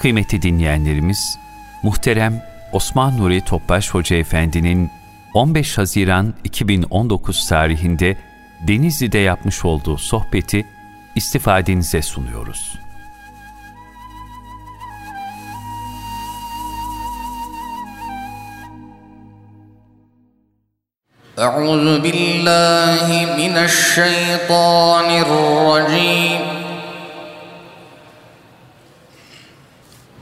Kıymetli dinleyenlerimiz, muhterem Osman Nuri Topbaş Hoca Efendi'nin 15 Haziran 2019 tarihinde Denizli'de yapmış olduğu sohbeti istifadenize sunuyoruz. أعوذ بالله من الشيطان الرجيم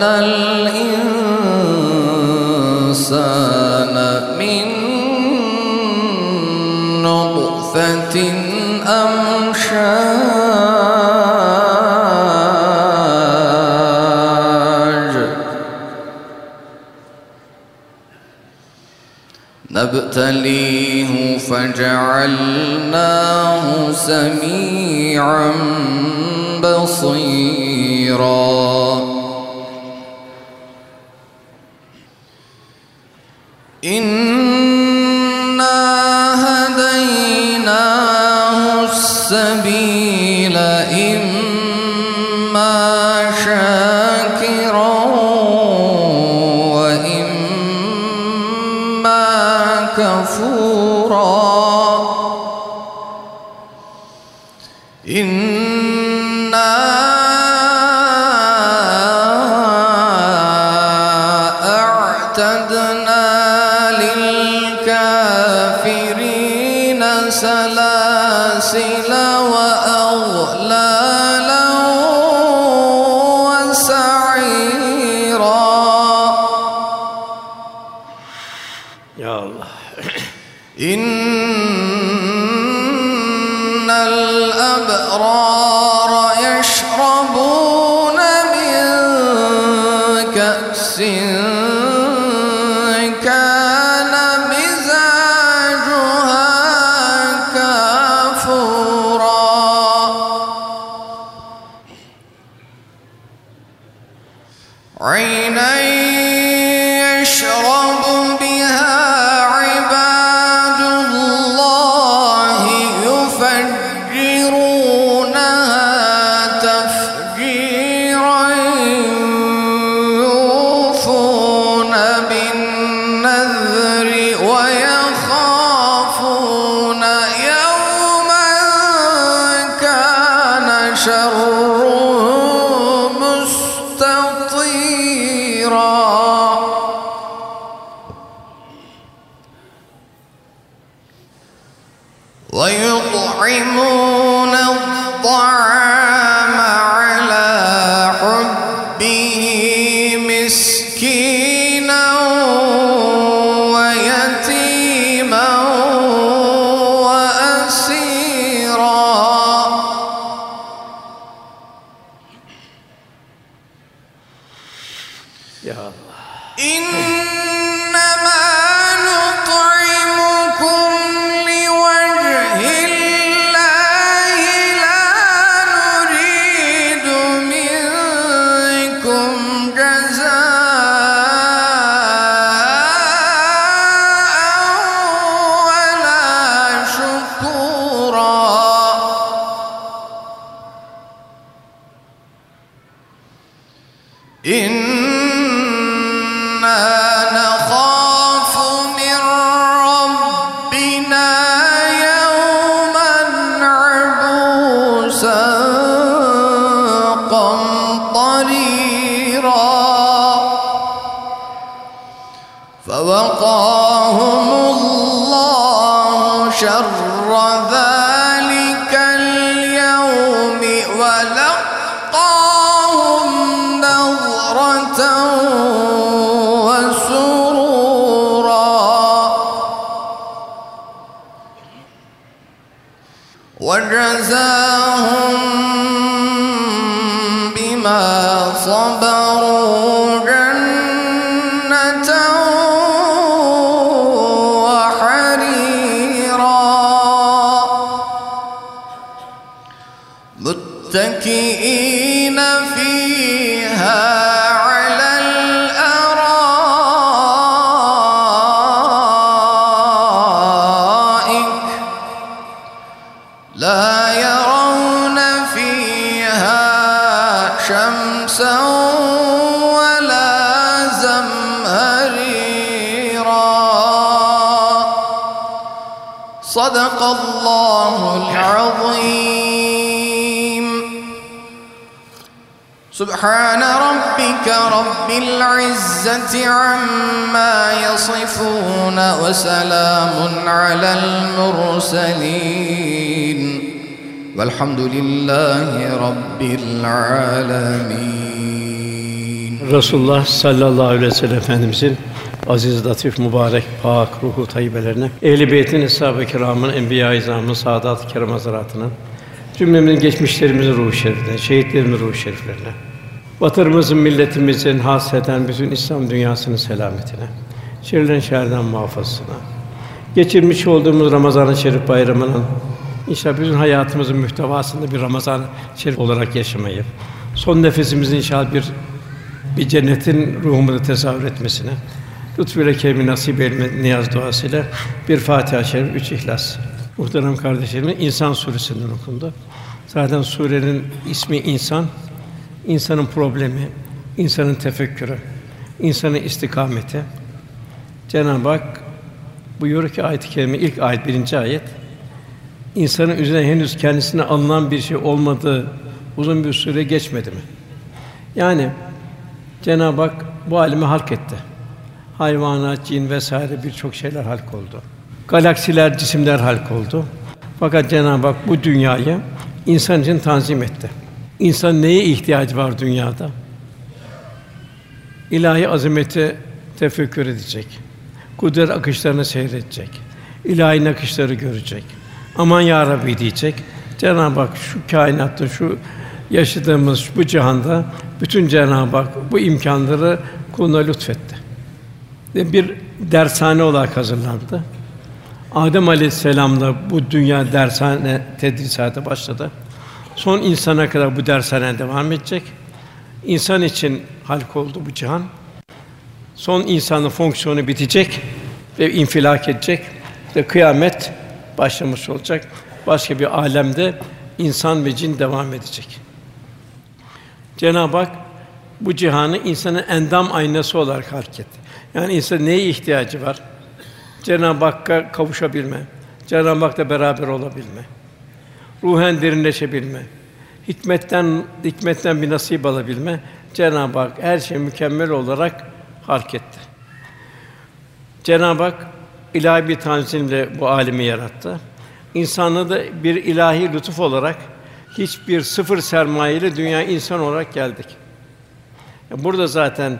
خلقنا الإنسان من نطفة أمشاج. نبتليه فجعلناه سميعا بصيرا. السبيل فجزاهم بما صبروا. سبحان ربك رب العزة عما يصفون وسلام على المرسلين والحمد لله رب العالمين Resulullah sallallahu aleyhi ve sellem Efendimizin aziz, latif, mübarek, pak ruhu tayyibelerine, ehl-i beytin, eshab-ı kiramın, enbiya-i izamın, saadat-ı kiram hazaratının, cümlemizin geçmişlerimizin ruhu şeriflerine, şehitlerimizin ruhu şeriflerine, vatanımızın, milletimizin, hasreten bütün İslam dünyasının selametine, şerlerin şerden muhafazasına, geçirmiş olduğumuz Ramazan-ı Şerif bayramının inşallah bütün hayatımızın mühtevasında bir Ramazan-ı Şerif olarak yaşamayı, son nefesimizin inşallah bir bir cennetin ruhumuzu tesavvür etmesine, lütfuyla kerimi nasip eyleme niyaz duasıyla bir Fatiha-i Şerif, üç İhlas. Muhterem kardeşlerim, İnsan suresinden okundu. Zaten surenin ismi insan, insanın problemi, insanın tefekkürü, insanın istikameti. Cenab-ı Hak buyuruyor ki ayet-i kerime ilk ayet birinci ayet insanın üzerine henüz kendisine alınan bir şey olmadığı uzun bir süre geçmedi mi? Yani Cenab-ı Hak bu alemi halk etti. Hayvanat, cin vesaire birçok şeyler halk oldu. Galaksiler, cisimler halk oldu. Fakat Cenab-ı Hak bu dünyayı insan için tanzim etti. İnsan neye ihtiyacı var dünyada? İlahi azameti tefekkür edecek. Kudret akışlarını seyredecek. İlahi nakışları görecek. Aman ya Rabbi diyecek. Cenab-ı Hak şu kainatta, şu yaşadığımız bu cihanda bütün Cenab-ı Hak bu imkanları kuluna lütfetti. Ve bir dershane olarak hazırlandı. Adem Aleyhisselam'la bu dünya dershane tedrisatı başladı. Son insana kadar bu dershane devam edecek. İnsan için halk oldu bu cihan. Son insanın fonksiyonu bitecek ve infilak edecek. Ve kıyamet başlamış olacak. Başka bir alemde insan ve cin devam edecek. Cenab-ı Hak bu cihanı insanın endam aynası olarak halk etti. Yani insan neye ihtiyacı var? Cenab-ı Hakk'a kavuşabilme, Cenab-ı Hak'la beraber olabilme, ruhen derinleşebilme, hikmetten hikmetten bir nasip alabilme. Cenab-ı Hak her şey mükemmel olarak halk etti. Cenab-ı Hak ilahi bir tanzimle bu alemi yarattı. İnsanlığı da bir ilahi lütuf olarak hiçbir sıfır sermayeyle dünya insan olarak geldik. Burada zaten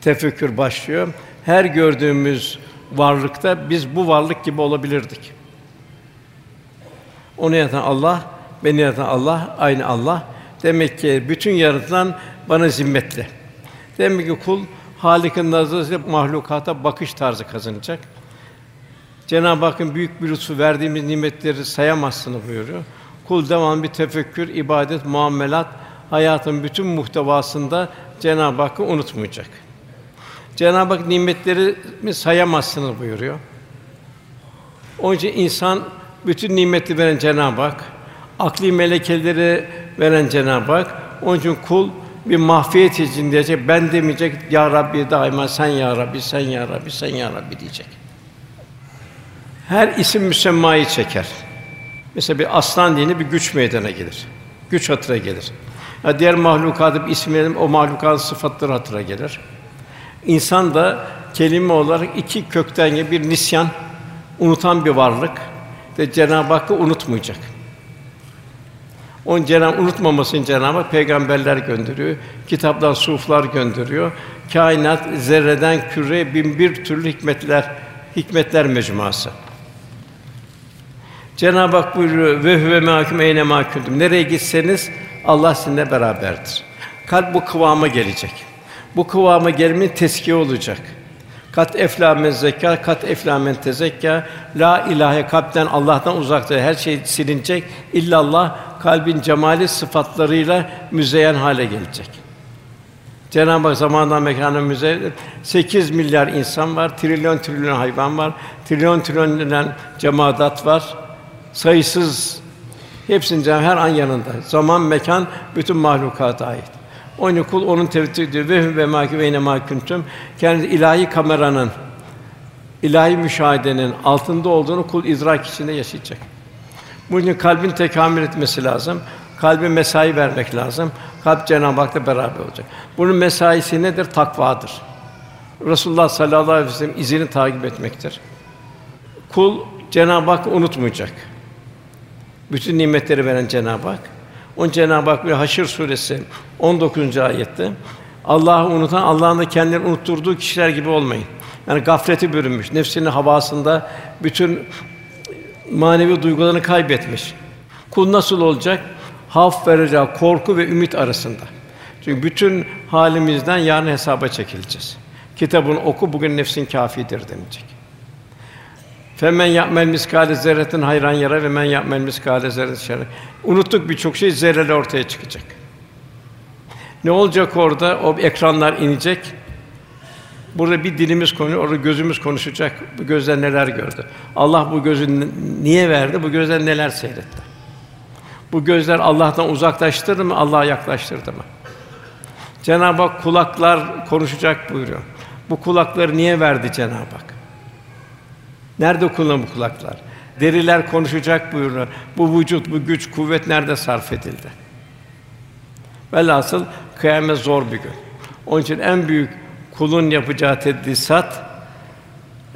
tefekkür başlıyor. Her gördüğümüz varlıkta biz bu varlık gibi olabilirdik. Onu yaratan Allah, beni yaratan Allah, aynı Allah. Demek ki bütün yaratılan bana zimmetli. Demek ki kul Halik'in nazarıyla mahlukata bakış tarzı kazanacak. Cenab-ı Hakk'ın büyük bir lütfu verdiğimiz nimetleri sayamazsınız buyuruyor. Kul devam bir tefekkür, ibadet, muamelat hayatın bütün muhtevasında Cenab-ı Hakk'ı unutmayacak. Cenab-ı Hak nimetleri sayamazsınız buyuruyor. Onun için insan bütün nimeti veren Cenab-ı Hak, akli melekeleri veren Cenab-ı Hak. Onun için kul bir mahfiyet için diyecek, ben demeyecek, Ya Rabbi daima sen Ya Rabbi, sen Ya Rabbi, sen Ya Rabbi diyecek. Her isim müsemmayı çeker. Mesela bir aslan dini bir güç meydana gelir. Güç hatıra gelir. Ya diğer mahlukatı bir isim verelim, o mahlukatın sıfatları hatıra gelir. İnsan da kelime olarak iki kökten bir nisyan, unutan bir varlık ve Cenab-ı Hakk'ı unutmayacak. Onun Cenab-ı unutmamasını Cenab-ı Hak peygamberler gönderiyor, kitaplar, suflar gönderiyor. Kainat zerreden küreye bin bir türlü hikmetler, hikmetler mecmuası. Cenab-ı Hak buyuruyor ve huve mahkum eyne mahkumtum. Nereye gitseniz Allah sizinle beraberdir. Kalp bu kıvama gelecek. Bu kıvama gelmenin teskiye olacak. Kat eflamen zekâ, kat eflamen tezekka. La ilahe kalpten Allah'tan uzakta her şey silinecek. İllallah kalbin cemali sıfatlarıyla müzeyyen hale gelecek. Cenab-ı Hak zamandan mekana müzeyyen 8 milyar insan var, trilyon trilyon hayvan var, trilyon trilyon cemaat var. Sayısız hepsinin her an yanında. Zaman, mekan bütün mahlukata ait. Onun kul onun tevhid ediyor ve ve mâkü ve mahkuntum. Kendi ilahi kameranın ilahi müşahedenin altında olduğunu kul idrak içinde yaşayacak. Bunun kalbin tekamül etmesi lazım. Kalbe mesai vermek lazım. Kalp Cenab-ı Hak'la beraber olacak. Bunun mesaisi nedir? Takvadır. Resulullah sallallahu aleyhi ve sellem izini takip etmektir. Kul Cenab-ı Hakk'ı unutmayacak. Bütün nimetleri veren Cenab-ı Hak. On Cenab-ı Hak bir Haşr suresi 19. ayette Allah'ı unutan Allah'ın da kendilerini unutturduğu kişiler gibi olmayın. Yani gafleti bürünmüş, nefsinin havasında bütün manevi duygularını kaybetmiş. Kul nasıl olacak? Haf ve korku ve ümit arasında. Çünkü bütün halimizden yarın hesaba çekileceğiz. Kitabını oku, bugün nefsin kâfidir denilecek. Femen ya'mel miskale zerretin hayran yara ve men ya'mel miskale zerretin şerre. Unuttuk birçok şey zerreli ortaya çıkacak. Ne olacak orada? O ekranlar inecek. Burada bir dilimiz konu, orada gözümüz konuşacak. Bu gözler neler gördü? Allah bu gözü niye verdi? Bu gözler neler seyretti? Bu gözler Allah'tan uzaklaştırdı mı? Allah'a yaklaştırdı mı? Cenab-ı Hak kulaklar konuşacak buyuruyor. Bu kulakları niye verdi Cenab-ı Hak? Nerede kullanılır bu kulaklar? Deriler konuşacak buyuruyor. Bu vücut, bu güç, kuvvet nerede sarf edildi? Velhasıl kıyamet zor bir gün. Onun için en büyük kulun yapacağı tedrisat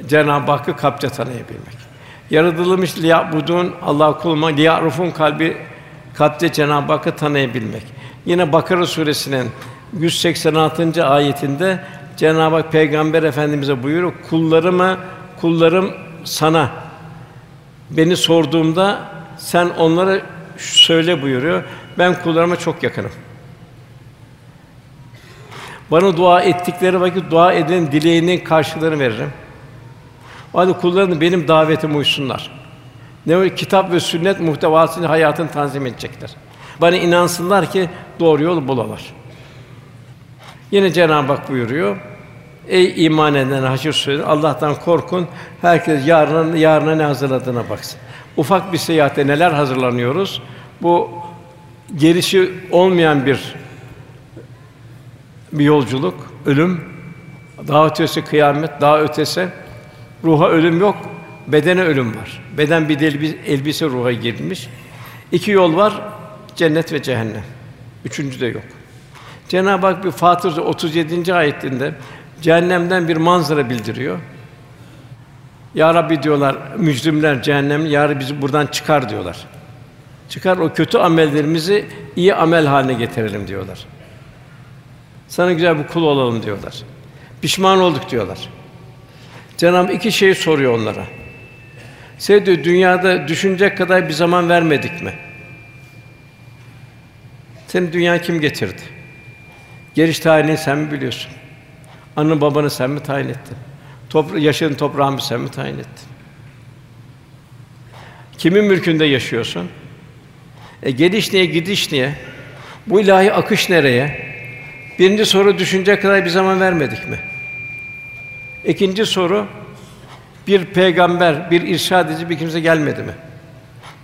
Cenab-ı Hakk'ı kalpçe tanıyabilmek. Yaratılmış liyabudun Allah kuluma liyarufun kalbi kalpte Cenab-ı Hakk'ı tanıyabilmek. Yine Bakara suresinin 186. ayetinde Cenab-ı Hak Peygamber Efendimize buyuruyor: "Kullarımı kullarım sana beni sorduğumda sen onlara söyle buyuruyor. Ben kullarıma çok yakınım. Bana dua ettikleri vakit dua eden dileğinin karşılığını veririm. O halde kullarım benim davetime uysunlar. Ne o kitap ve sünnet muhtevasını hayatını tanzim edecekler. Bana inansınlar ki doğru yolu bulalar. Yine Cenab-ı Hak buyuruyor. Ey iman eden Haşr Suresi Allah'tan korkun. Herkes yarına yarına ne hazırladığına baksın. Ufak bir seyahate neler hazırlanıyoruz? Bu gelişi olmayan bir bir yolculuk, ölüm, daha ötesi kıyamet, daha ötesi ruha ölüm yok, bedene ölüm var. Beden bir elbise, elbise ruha girmiş. İki yol var, cennet ve cehennem. Üçüncü de yok. Cenab-ı Hak bir Fatır 37. ayetinde cehennemden bir manzara bildiriyor. Ya Rabbi diyorlar mücrimler cehennem ya Rabbi bizi buradan çıkar diyorlar. Çıkar o kötü amellerimizi iyi amel haline getirelim diyorlar. Sana güzel bir kul olalım diyorlar. Pişman olduk diyorlar. Cenab-ı iki şey soruyor onlara. Size diyor, dünyada düşünecek kadar bir zaman vermedik mi? Seni dünya kim getirdi? Geliş tarihini sen mi biliyorsun? Anı babanı sen mi tayin ettin? Topra yaşadığın toprağını sen mi tayin ettin? Kimin mülkünde yaşıyorsun? E geliş niye, gidiş niye? Bu ilahi akış nereye? Birinci soru düşünecek kadar bir zaman vermedik mi? İkinci soru bir peygamber, bir irşad edici bir kimse gelmedi mi?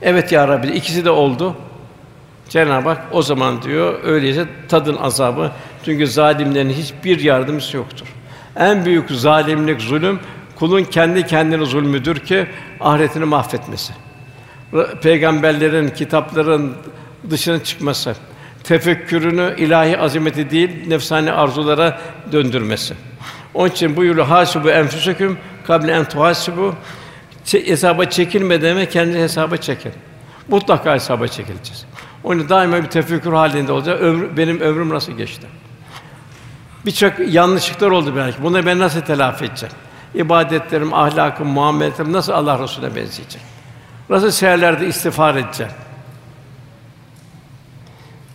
Evet ya Rabbi, ikisi de oldu. Cenab-ı Hak o zaman diyor, öyleyse tadın azabı. Çünkü zalimlerin hiçbir yardımcısı yoktur. En büyük zalimlik, zulüm kulun kendi kendine zulmüdür ki ahiretini mahvetmesi. Peygamberlerin, kitapların dışına çıkması, tefekkürünü ilahi azameti değil nefsani arzulara döndürmesi. Onun için buyuruyor hasibu enfusukum kable en tuhasibu hesaba çekilme deme kendi hesaba çekin. Mutlaka hesaba çekileceğiz. Onu daima bir tefekkür halinde olacak. Ömrü, benim ömrüm nasıl geçti? Birçok yanlışlıklar oldu belki. Bunları ben nasıl telafi edeceğim? İbadetlerim, ahlakım, muameletim nasıl Allah Resulüne benzeyecek? Nasıl seherlerde istiğfar edeceğim?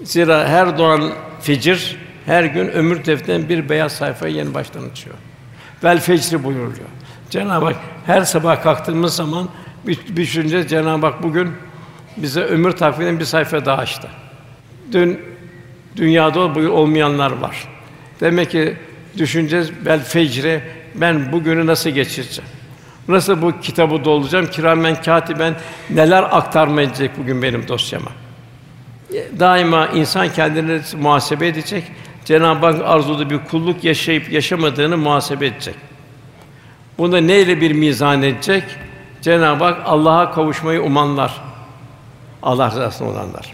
Zira her doğan fecir her gün ömür defterinden bir beyaz sayfayı yeni baştan açıyor. Vel fecri buyuruyor. Cenab-ı Hak her sabah kalktığımız zaman bir düşünce Cenab-ı Hak bugün bize ömür takviminin bir sayfa daha açtı. Dün dünyada bugün olmayanlar var. Demek ki düşüneceğiz bel fecre ben bugünü nasıl geçireceğim? Nasıl bu kitabı dolduracağım? Kiramen katiben neler aktarma edecek bugün benim dosyama? Daima insan kendini muhasebe edecek. Cenab-ı Hak arzuda bir kulluk yaşayıp yaşamadığını muhasebe edecek. Bunda neyle bir mizan edecek? Cenab-ı Hak Allah'a kavuşmayı umanlar. Allah rızasına olanlar.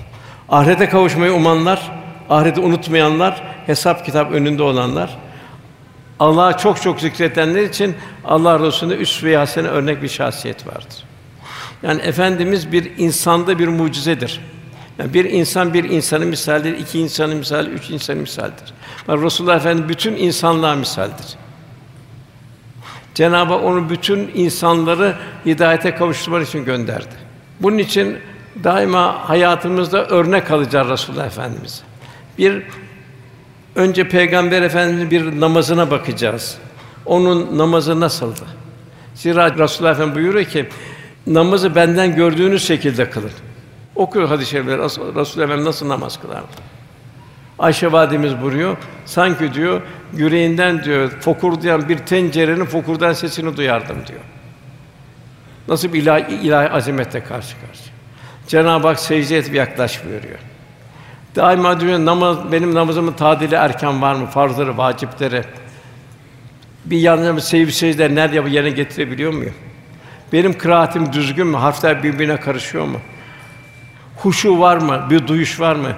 Ahirete kavuşmayı umanlar, ahireti unutmayanlar, hesap kitap önünde olanlar. Allah'a çok çok zikredenler için Allah Resulü'nde üsve-i hasene örnek bir şahsiyet vardır. Yani efendimiz bir insanda bir mucizedir. Yani bir insan bir insanın misalidir, iki insanın misali, üç insanın misaldir. Yani Resulullah Efendimiz bütün insanlığa misaldir. Cenab-ı Hak onu bütün insanları hidayete kavuşturmak için gönderdi. Bunun için daima hayatımızda örnek alacağız Resulullah Efendimiz. Bir önce Peygamber Efendimiz'in bir namazına bakacağız. Onun namazı nasıldı? Zira Resulullah Efendimiz buyuruyor ki namazı benden gördüğünüz şekilde kılın. Okuyor hadis-i şerifler Resulullah Efendimiz nasıl namaz kılardı? Ayşe validemiz buyuruyor. Sanki diyor yüreğinden diyor fokurdayan bir tencerenin fokurdayan sesini duyardım diyor. Nasıl bir ilahi, ilahi azamette karşı karşıya. Cenab-ı Hak secde et ve yaklaş buyuruyor. Daima diyor namaz benim namazımın tadili erken var mı? Farzları, vacipleri. Bir yandan sevip secde nerede bu yerine getirebiliyor muyum? Benim kıraatim düzgün mü? Harfler birbirine karışıyor mu? Huşu var mı? Bir duyuş var mı?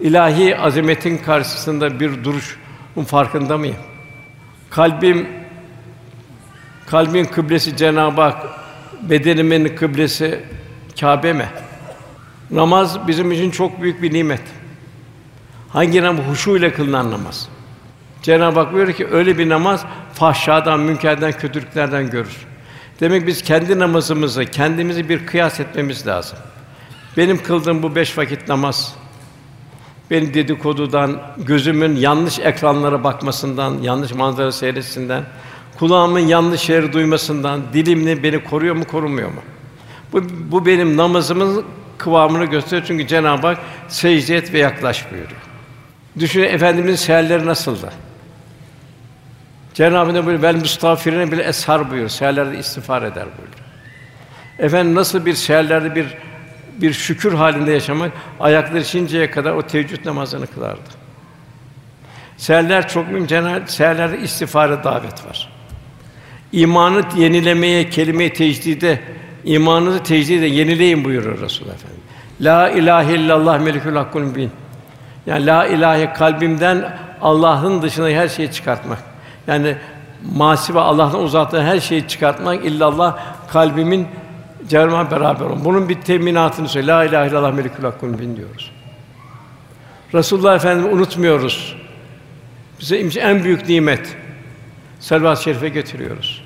İlahi azametin karşısında bir duruşun farkında mıyım? Kalbim kalbin kıblesi Cenab-ı Hak, bedenimin kıblesi Kâbe mi? Namaz bizim için çok büyük bir nimet. Hangi namaz huşu ile kılınan namaz? Cenab-ı Hak buyuruyor ki öyle bir namaz fahşadan, münkerden, kötülüklerden görür. Demek biz kendi namazımızı, kendimizi bir kıyas etmemiz lazım. Benim kıldığım bu beş vakit namaz, benim dedikodudan, gözümün yanlış ekranlara bakmasından, yanlış manzara seyretmesinden, kulağımın yanlış şeyleri duymasından, dilimle beni koruyor mu, korumuyor mu? Bu, bu benim namazımın kıvamını gösteriyor çünkü Cenab-ı Hak secde et ve yaklaş buyuruyor. Düşünün efendimizin seherleri nasıldı? Cenab-ı Hak buyuruyor, "Vel mustafirine bile eshar" buyuruyor. Seherlerde istiğfar eder buyuruyor. Efendim nasıl bir seherlerde bir bir şükür halinde yaşamak, ayakları şinceye kadar o teheccüd namazını kılardı. Seherler çok mühim. Cenab-ı seherlerde istiğfara davet var. İmanı yenilemeye, kelime-i tecdide, imanınızı tecdide yenileyin buyuruyor Resulullah Efendimiz. La ilahe illallah melikül hakkul bin. Yani la ilahe kalbimden Allah'ın dışında her şeyi çıkartmak. Yani masive Allah'tan uzaktan her şeyi çıkartmak illallah kalbimin Cenab-ı beraber olun. Bunun bir teminatını söyle. La ilahe illallah melikül hakkun bin diyoruz. Resulullah Efendimizi unutmuyoruz. Bize en büyük nimet. Selvat-ı Şerif'e getiriyoruz.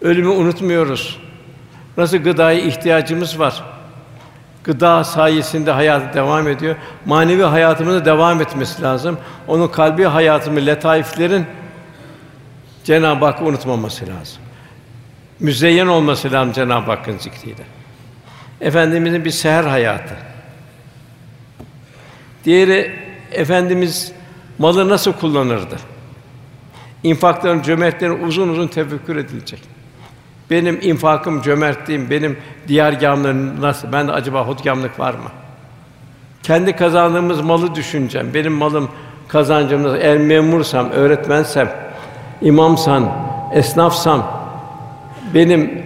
Ölümü unutmuyoruz. Nasıl gıdaya ihtiyacımız var. Gıda sayesinde hayat devam ediyor. Manevi hayatımızda devam etmesi lazım. Onun kalbi hayatımı letaiflerin Cenab-ı Hakk'ı unutmaması lazım. Müzeyyen olması lazım Cenab-ı Hakk'ın zikriyle. Efendimizin bir seher hayatı. Diğeri efendimiz malı nasıl kullanırdı? İnfakların, cömertlerin uzun uzun tefekkür edilecek. Benim infakım, cömertliğim, benim diğer gamlarım nasıl? Ben de acaba hutgamlık var mı? Kendi kazandığımız malı düşüneceğim. Benim malım, kazancım nasıl? Eğer memursam, öğretmensem, imamsan, esnafsam, benim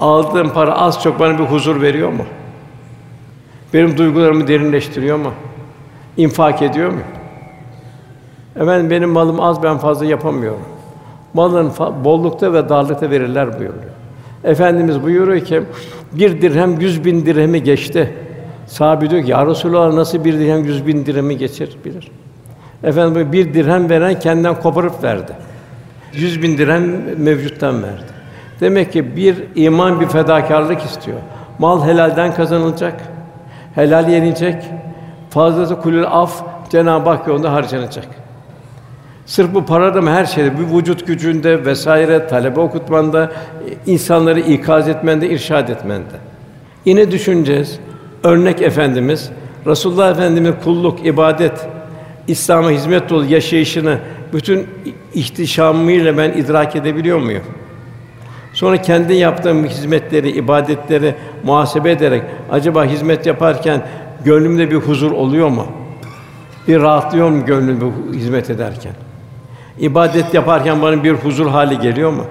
aldığım para az çok bana bir huzur veriyor mu? Benim duygularımı derinleştiriyor mu? İnfak ediyor mu? Efendim benim malım az ben fazla yapamıyorum. Malın bollukta ve darlıkta verirler buyuruyor. Efendimiz buyuruyor ki bir dirhem yüz bin dirhemi geçti. Sahabe diyor ki ya Resulallah nasıl bir dirhem yüz bin dirhemi geçir bilir. Efendim bir dirhem veren kendinden koparıp verdi. Yüz bin dirhem mevcuttan verdi. Demek ki bir iman bir fedakarlık istiyor. Mal helalden kazanılacak. Helal yenilecek. Fazlası kulül af Cenab-ı Hak yolunda harcanacak. Sırf bu para da mı her şeyde, bu vücut gücünde vesaire, talebe okutmanda, insanları ikaz etmende, irşad etmende. Yine düşüneceğiz. Örnek efendimiz Resulullah Efendimiz kulluk, ibadet, İslam'a hizmet dolu yaşayışını bütün ihtişamıyla ben idrak edebiliyor muyum? Sonra kendi yaptığım hizmetleri, ibadetleri muhasebe ederek acaba hizmet yaparken gönlümde bir huzur oluyor mu? Bir rahatlıyor mu gönlüm bu hizmet ederken? İbadet yaparken bana bir huzur hali geliyor mu?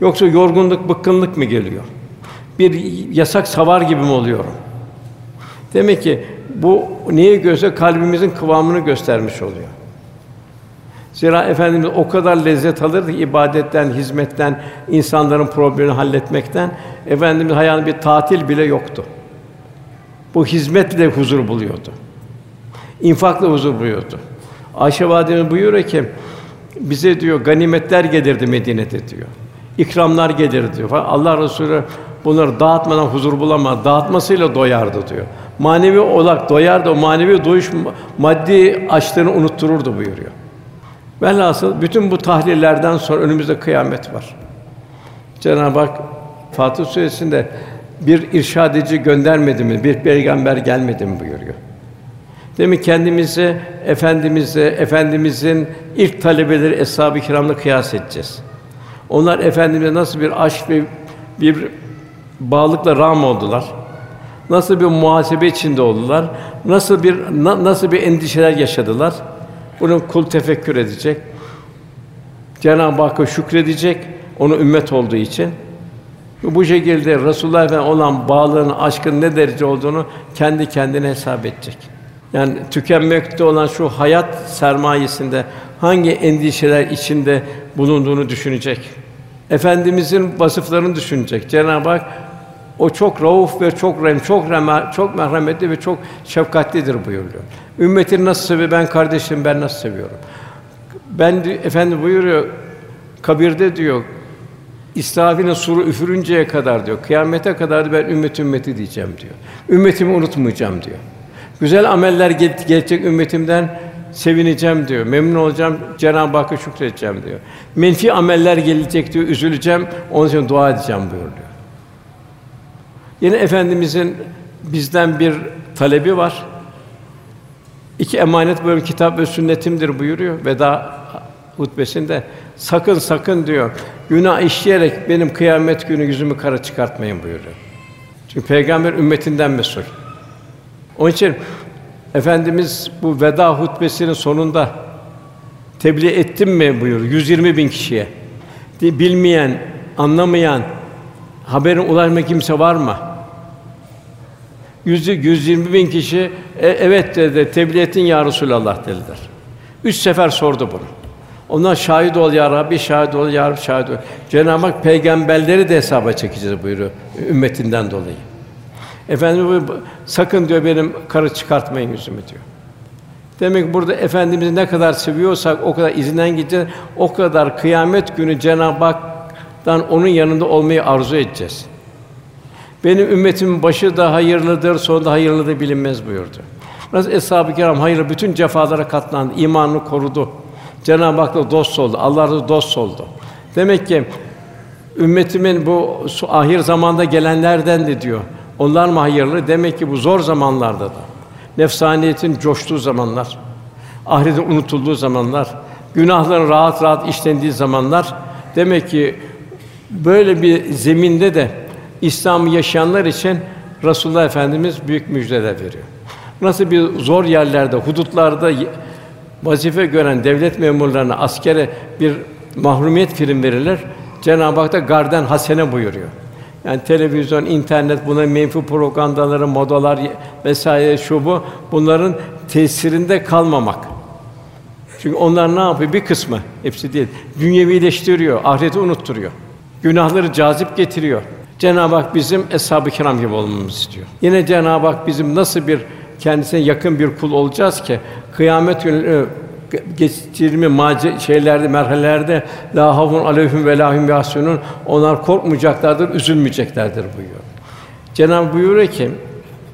Yoksa yorgunluk, bıkkınlık mı geliyor? Bir yasak savar gibi mi oluyorum? Demek ki bu neye göze kalbimizin kıvamını göstermiş oluyor. Zira efendimiz o kadar lezzet alırdı ibadetten, hizmetten, insanların problemini halletmekten. Efendimiz hayatında bir tatil bile yoktu. Bu hizmetle huzur buluyordu. İnfakla huzur buluyordu. Ayşe validemiz buyuruyor ki bize diyor ganimetler gelirdi Medine'de diyor. İkramlar gelir diyor. Allah Resulü bunları dağıtmadan huzur bulamaz. Dağıtmasıyla doyardı diyor. Manevi olarak doyardı. O manevi doyuş maddi açlığını unuttururdu buyuruyor. Velhasıl bütün bu tahlillerden sonra önümüzde kıyamet var. Cenab-ı Hak Fatih Suresi'nde bir irşad edici göndermedi mi, bir peygamber gelmedi mi buyuruyor. Demek kendimizi efendimize, efendimizin ilk talebeleri eshab-ı kiramla kıyas edeceğiz. Onlar efendimize nasıl bir aşk ve bir bağlılıkla ram oldular. Nasıl bir muhasebe içinde oldular? Nasıl bir na, nasıl bir endişeler yaşadılar? Bunu kul tefekkür edecek. Cenab-ı Hakk'a şükredecek onu ümmet olduğu için. Bu şekilde Resulullah olan bağlılığın, aşkın ne derece olduğunu kendi kendine hesap edecek. Yani tükenmekte olan şu hayat sermayesinde hangi endişeler içinde bulunduğunu düşünecek. Efendimizin vasıflarını düşünecek. Cenab-ı Hak o çok rauf ve çok rem, çok rema, çok merhametli ve çok şefkatlidir buyuruyor. Ümmetini nasıl seviyor ben kardeşim ben nasıl seviyorum. Ben efendi buyuruyor kabirde diyor İsrafil'in suru üfürünceye kadar diyor. Kıyamete kadar ben ümmet ümmeti diyeceğim diyor. Ümmetimi unutmayacağım diyor. Güzel ameller gelecek ümmetimden sevineceğim diyor. Memnun olacağım, Cenab-ı Hakk'a şükredeceğim diyor. Menfi ameller gelecek diyor, üzüleceğim, onun için dua edeceğim buyuruyor. Yine efendimizin bizden bir talebi var. İki emanet böyle kitap ve sünnetimdir buyuruyor veda hutbesinde. Sakın sakın diyor. Günah işleyerek benim kıyamet günü yüzümü kara çıkartmayın buyuruyor. Çünkü peygamber ümmetinden mesul. Onun için Efendimiz bu veda hutbesinin sonunda tebliğ ettim mi buyuruyor 120 bin kişiye. Bilmeyen, anlamayan, haberin ulaşma kimse var mı? Yüzü 120 bin kişi e, evet dedi, tebliğ ettin ya Resulallah dediler. Üç sefer sordu bunu. Onlar şahit ol ya Rabbi, şahit ol ya Rabbi, şahit ol. Cenab-ı Hak peygamberleri de hesaba çekeceğiz buyuruyor ümmetinden dolayı. Efendim sakın diyor benim karı çıkartmayın yüzümü diyor. Demek burada efendimizi ne kadar seviyorsak o kadar izinden gideceğiz. O kadar kıyamet günü Cenab-ı Hak'tan onun yanında olmayı arzu edeceğiz. Benim ümmetimin başı da hayırlıdır, sonu da hayırlıdır bilinmez buyurdu. Nasıl eshab-ı kiram hayırlı bütün cefalara katlandı, imanını korudu. Cenab-ı Hak'la dost oldu, Allah'la dost oldu. Demek ki ümmetimin bu ahir zamanda gelenlerden de diyor. Onlar mı hayırlı? Demek ki bu zor zamanlarda da. Nefsaniyetin coştuğu zamanlar, ahiretin unutulduğu zamanlar, günahların rahat rahat işlendiği zamanlar demek ki böyle bir zeminde de İslam'ı yaşayanlar için Resulullah Efendimiz büyük müjdeler veriyor. Nasıl bir zor yerlerde, hudutlarda vazife gören devlet memurlarına, askere bir mahrumiyet prim verilir. Cenab-ı Hak da garden hasene buyuruyor. Yani televizyon, internet, buna menfi propagandaları, modalar vesaire şu bu bunların tesirinde kalmamak. Çünkü onlar ne yapıyor? Bir kısmı, hepsi değil. Dünyevileştiriyor, ahireti unutturuyor. Günahları cazip getiriyor. Cenab-ı Hak bizim eshab-ı kiram gibi olmamızı istiyor. Yine Cenab-ı Hak bizim nasıl bir kendisine yakın bir kul olacağız ki kıyamet günü geçirme mace şeylerde merhalelerde la havun aleyhim ve lahum yasunun onlar korkmayacaklardır, üzülmeyeceklerdir buyuruyor. Cenab-ı buyuruyor ki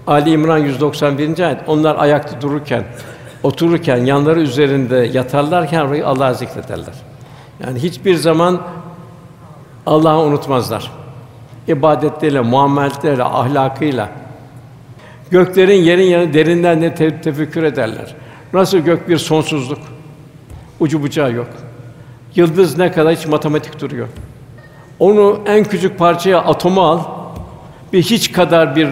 Ali İmran 191. ayet onlar ayakta dururken, otururken, yanları üzerinde yatarlarken Allah'ı zikrederler. Yani hiçbir zaman Allah'ı unutmazlar. İbadetleriyle, muameletleriyle, ahlakıyla. Göklerin yerin yanı derinden de te- tefekkür ederler. Nasıl gök bir sonsuzluk, ucu bucağı yok. Yıldız ne kadar hiç matematik duruyor. Onu en küçük parçaya atomu al, bir hiç kadar bir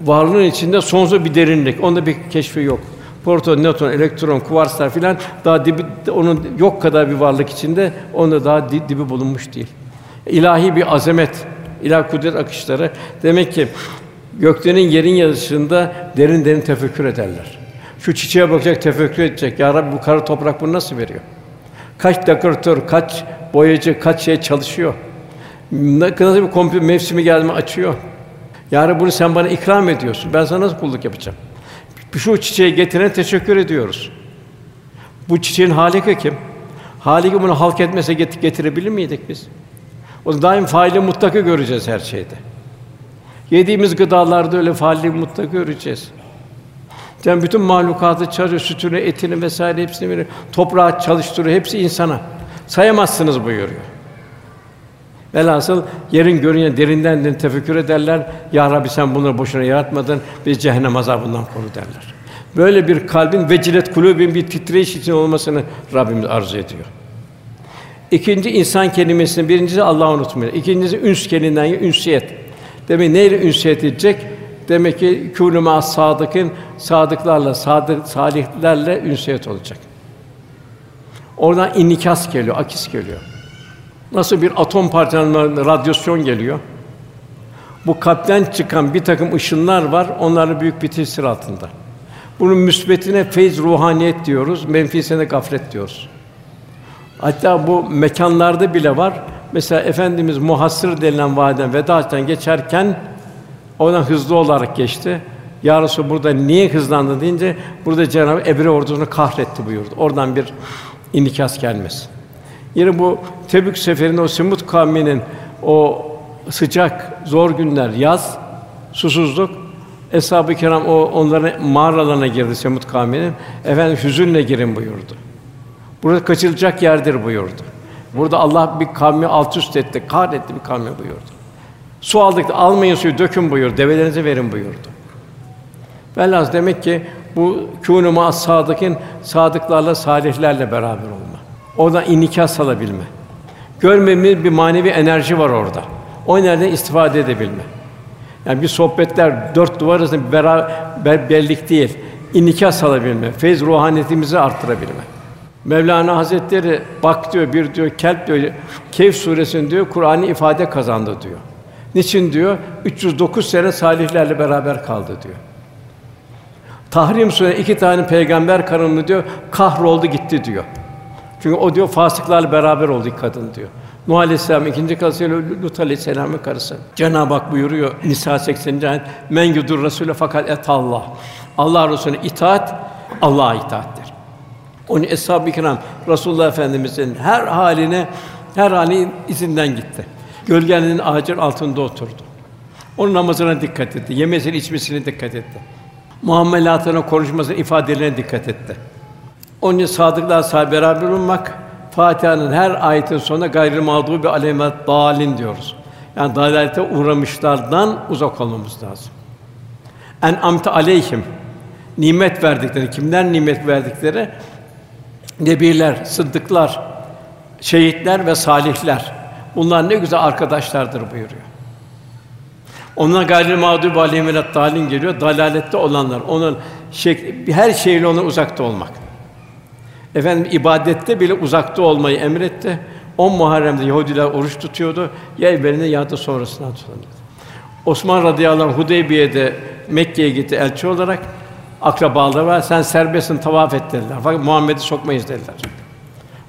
varlığın içinde sonsuz bir derinlik. Onda bir keşfi yok. Proton, nötron, elektron, kuvarslar filan daha dibi onun yok kadar bir varlık içinde onda daha di- dibi bulunmuş değil. İlahi bir azamet, ilahi kudret akışları demek ki göklerin yerin yazısında derin derin tefekkür ederler. Şu çiçeğe bakacak, tefekkür edecek. Ya Rabbi bu kara toprak bunu nasıl veriyor? Kaç dekoratör, kaç boyacı, kaç şey çalışıyor. Kadar bir kompü mevsimi geldi mi açıyor. Yani bunu sen bana ikram ediyorsun. Ben sana nasıl kulluk yapacağım? Şu çiçeği getiren teşekkür ediyoruz. Bu çiçeğin haliki kim? Haliki bunu halk etmese get- getirebilir miydik biz? O daim faili mutlakı göreceğiz her şeyde. Yediğimiz gıdalarda öyle faili mutlakı göreceğiz. Sen bütün mahlukatı çalışıyor, sütünü, etini vesaire hepsini veriyor. Toprağı çalıştırıyor, hepsi insana. Sayamazsınız buyuruyor. Velhasıl yerin görünce derinden derin tefekkür ederler. Ya Rabbi sen bunları boşuna yaratmadın. Biz cehennem azabından koru derler. Böyle bir kalbin vecilet kulubin bir titreyiş için olmasını Rabbimiz arzu ediyor. İkinci insan kelimesinin birincisi Allah'ı unutmuyor. İkincisi üns kelimesinden ünsiyet. Demek neyle ünsiyet edecek? Demek ki kûnû mâ sadıkın sadıklarla, sadık salihlerle ünsiyet olacak. Oradan inikas geliyor, akis geliyor. Nasıl bir atom parçalanma radyasyon geliyor. Bu kalpten çıkan bir takım ışınlar var, onların büyük bir tesir altında. Bunun müsbetine feyz ruhaniyet diyoruz, menfisine gaflet diyoruz. Hatta bu mekanlarda bile var. Mesela efendimiz muhassır denilen vadiden Vedaat'tan geçerken oradan hızlı olarak geçti. Ya Resulallah burada niye hızlandı deyince burada Cenab-ı Ebre ordusunu kahretti buyurdu. Oradan bir inikas gelmesi. Yine bu Tebük seferinde o Semut kavminin o sıcak, zor günler, yaz, susuzluk, Eshab-ı Kiram o onların mağaralarına girdi Semut kavminin. Efendim hüzünle girin buyurdu. Burası kaçılacak yerdir buyurdu. Burada Allah bir kavmi alt üst etti, kahretti bir kavmi buyurdu. Su aldık almayın suyu dökün buyurdu, develerinize verin buyurdu. Velhâsıl demek ki bu kûnû mâ sadıkın sadıklarla, salihlerle beraber olma. Oradan inikas alabilme. Görmemiz bir manevi enerji var orada. O enerjiden istifade edebilme. Yani bir sohbetler dört duvar arasında beraber bellik değil. İnikas alabilme, feyz ruhaniyetimizi arttırabilme. Mevlana Hazretleri bak diyor bir diyor kelp diyor Kehf suresinde diyor Kur'an'ı ifade kazandı diyor. Niçin diyor? 309 sene salihlerle beraber kaldı diyor. Tahrim suresi iki tane peygamber karını diyor kahroldu gitti diyor. Çünkü o diyor fasıklarla beraber oldu kadın diyor. Nuh Aleyhisselam ikinci karısıyla Lut Aleyhisselam'ın karısı. Cenab-ı Hak buyuruyor Nisa 80. ayet men yudur Rasûle fakat et Allah. Allah Resulüne itaat Allah'a itaattir. Onun eshab-ı kiram Resulullah Efendimizin her haline her hali izinden gitti. Gölgenin ağacın altında oturdu. Onun namazına dikkat etti. Yemesine içmesine dikkat etti. Muamelatına, konuşmasına, ifadelerine dikkat etti. Onun için sadıklar sahibi beraber olmak, Fatiha'nın her ayetin sonunda gayrı mağdubi alemet dalin diyoruz. Yani dalalete uğramışlardan uzak olmamız lazım. En amte aleyhim nimet verdikleri, kimler nimet verdikleri? Nebiler, sıddıklar, şehitler ve salihler. Bunlar ne güzel arkadaşlardır buyuruyor. Onlar gayrı mağdub aleyhim dalin geliyor. Dalalette olanlar, onun şekli, her şeyle ona uzakta olmak. Efendim ibadette bile uzakta olmayı emretti. 10 Muharrem'de Yahudiler oruç tutuyordu. Ya evvelinde ya da sonrasında tutuyordu. Osman radıyallahu anh Hudeybiye'de Mekke'ye gitti elçi olarak. Akrabaları var. Sen serbestsin tavaf et dediler. Fakat Muhammed'i sokmayız dediler.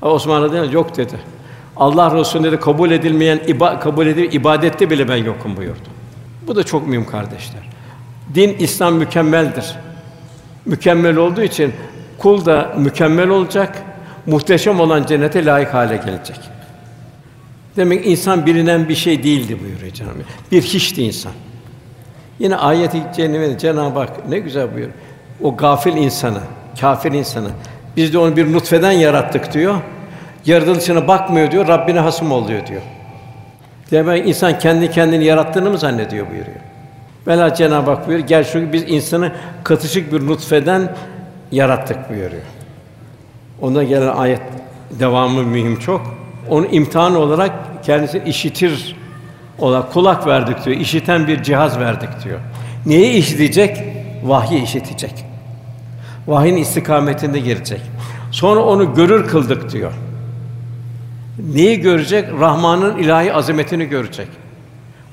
Osman radıyallahu anh yok dedi. Allah Resulü dedi kabul edilmeyen iba, kabul edil ibadette bile ben yokum buyurdu. Bu da çok mühim kardeşler. Din İslam mükemmeldir. Mükemmel olduğu için kul da mükemmel olacak, muhteşem olan cennete layık hale gelecek. Demek insan bilinen bir şey değildi buyuruyor Cenab-ı Bir hiçti insan. Yine ayet-i cennete Cenab-ı Hak ne güzel buyuruyor. O gafil insanı, kafir insanı biz de onu bir nutfeden yarattık diyor. Yaratılışına bakmıyor diyor. Rabbine hasım oluyor diyor. Demek insan kendi kendini yarattığını mı zannediyor buyuruyor. Vela Cenab-ı Hak buyuruyor. Gel çünkü biz insanı katışık bir nutfeden yarattık buyuruyor. Ona gelen ayet devamı mühim çok. Onu imtihan olarak kendisi işitir olarak kulak verdik diyor. İşiten bir cihaz verdik diyor. Neyi işitecek? Vahyi işitecek. Vahyin istikametinde girecek. Sonra onu görür kıldık diyor. Neyi görecek? Rahman'ın ilahi azametini görecek.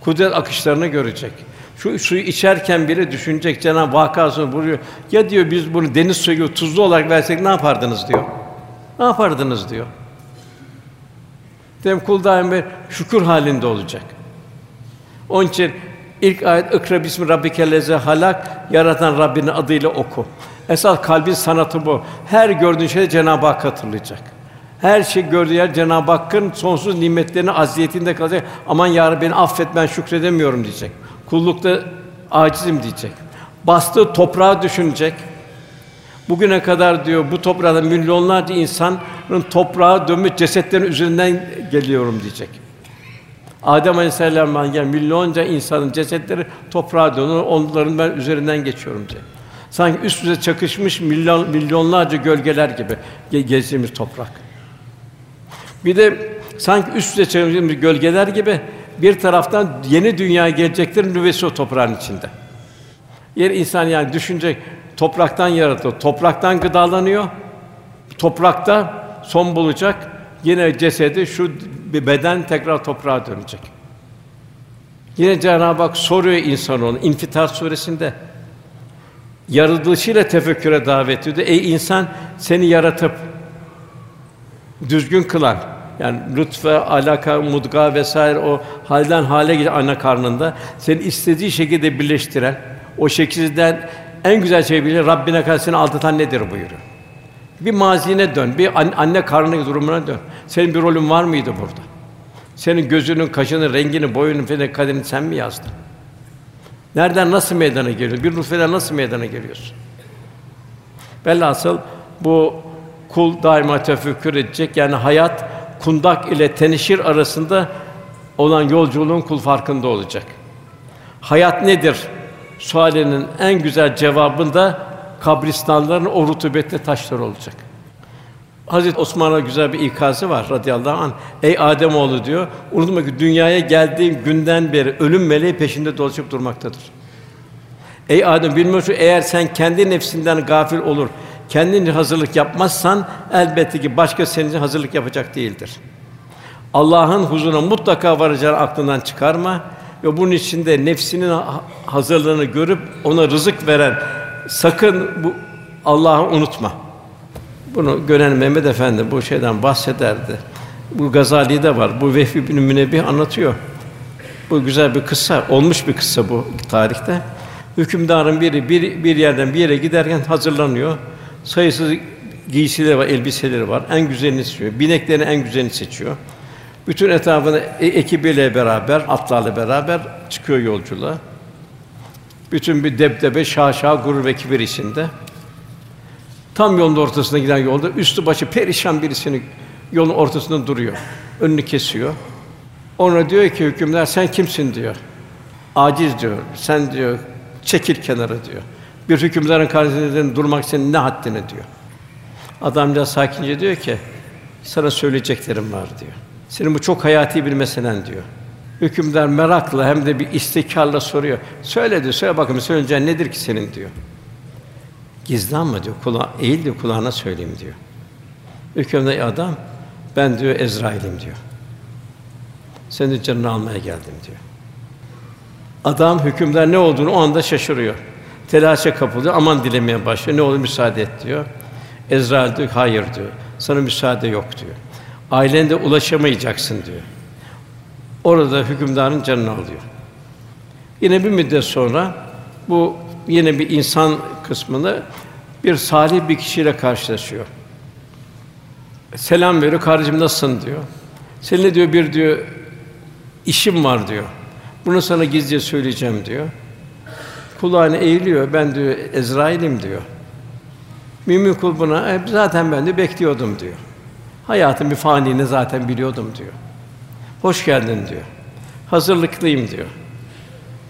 Kudret akışlarını görecek. Şu suyu içerken bile düşünecek Cenab-ı vakasını buyuruyor. Ya diyor biz bunu deniz suyu tuzlu olarak versek ne yapardınız diyor. Ne yapardınız diyor. Dem kul daim şükür halinde olacak. Onun için ilk ayet ikra bismi rabbikellezi halak yaratan Rabbinin adıyla oku. Esas kalbin sanatı bu. Her gördüğün şeyde Cenab-ı Hak hatırlayacak. Her şey gördüğü yer Cenab-ı Hakk'ın sonsuz nimetlerini aziyetinde kalacak. Aman ya Rabbi beni affet ben şükredemiyorum diyecek. Kullukta acizim diyecek. Bastığı toprağı düşünecek. Bugüne kadar diyor bu toprakta milyonlarca insanın toprağa dönmüş cesetlerin üzerinden geliyorum diyecek. Adem Aleyhisselam'dan gelen milyonca insanın cesetleri toprağa dönüyor, onların ben üzerinden geçiyorum diye. Sanki üst üste çakışmış milyon, milyonlarca gölgeler gibi ge- gezdiğimiz toprak. Bir de sanki üst üste çakışmış gölgeler gibi bir taraftan yeni dünya geleceklerin nüvesi o toprağın içinde. Yer insan yani düşünecek topraktan yaratılıyor, topraktan gıdalanıyor. Toprakta son bulacak. Yine cesedi şu bir beden tekrar toprağa dönecek. Yine Cenab-ı Hak soruyor insanoğlu İnfitar suresinde yaratılışıyla tefekküre davet ediyor. Ey insan seni yaratıp düzgün kılan yani lütfe, alaka, mudga vesaire o halden hale gelen ana karnında seni istediği şekilde birleştiren, o şekilden en güzel şey bilir Rabbine karşı seni aldatan nedir buyuruyor. Bir mazine dön, bir anne karnı durumuna dön. Senin bir rolün var mıydı burada? Senin gözünün, kaşının, rengini, boyunun falan kaderini sen mi yazdın? Nereden nasıl meydana geliyor? Bir nutfeden nasıl meydana geliyorsun? Velhasıl bu kul daima tefekkür edecek. Yani hayat kundak ile tenişir arasında olan yolculuğun kul farkında olacak. Hayat nedir? Sualinin en güzel cevabında kabristanların o rutubetli taşlar olacak. Hazreti Osman'a güzel bir ikazı var radıyallahu anh. Ey Adem oğlu diyor, unutma ki dünyaya geldiğin günden beri ölüm meleği peşinde dolaşıp durmaktadır. Ey Adem bilmiyorsun eğer sen kendi nefsinden gafil olur, kendin hazırlık yapmazsan elbette ki başka senin için hazırlık yapacak değildir. Allah'ın huzuruna mutlaka varacağını aklından çıkarma ve bunun içinde nefsinin hazırlığını görüp ona rızık veren sakın bu Allah'ı unutma. Bunu gören Mehmet Efendi bu şeyden bahsederdi. Bu Gazali'de var. Bu Vehbi bin Münebbih anlatıyor. Bu güzel bir kıssa, olmuş bir kıssa bu tarihte. Hükümdarın biri bir, bir yerden bir yere giderken hazırlanıyor. Sayısız giysileri var, elbiseleri var. En güzelini seçiyor. Bineklerin en güzelini seçiyor. Bütün etrafında e, ekibiyle beraber, atlarla beraber çıkıyor yolculuğa. Bütün bir debdebe, şaşa, gurur ve kibir içinde. Tam yolun ortasına giden yolda üstü başı perişan birisini yolun ortasında duruyor. Önünü kesiyor. Ona diyor ki hükümdar sen kimsin diyor. Aciz diyor. Sen diyor çekil kenara diyor. Bir hükümdarın karşısında durmak senin ne haddine diyor. Adamca sakince diyor ki sana söyleyeceklerim var diyor. Senin bu çok hayati bir meselen diyor. Hükümdar merakla hem de bir istikarla soruyor. Söyle diyor, söyle bakalım söyleyeceğin nedir ki senin diyor. Gizlenme diyor, kula eğil diyor, kulağına söyleyeyim diyor. Hükümdar adam, ben diyor Ezrail'im diyor. Senin canını almaya geldim diyor. Adam hükümdar ne olduğunu o anda şaşırıyor. Telaşa kapılıyor, aman dilemeye başlıyor. Ne olur müsaade et diyor. Ezrail diyor, hayır diyor. Sana müsaade yok diyor. Ailende ulaşamayacaksın diyor. Orada hükümdarın canını alıyor. Yine bir müddet sonra bu yine bir insan kısmında bir salih bir kişiyle karşılaşıyor. Selam veriyor, kardeşim nasılsın diyor. Seninle diyor bir diyor işim var diyor. Bunu sana gizlice söyleyeceğim diyor. Kulağını eğiliyor. Ben diyor Ezrail'im diyor. Mümin kul buna e, zaten ben de bekliyordum diyor. Hayatın bir faniliğini zaten biliyordum diyor. Hoş geldin diyor. Hazırlıklıyım diyor.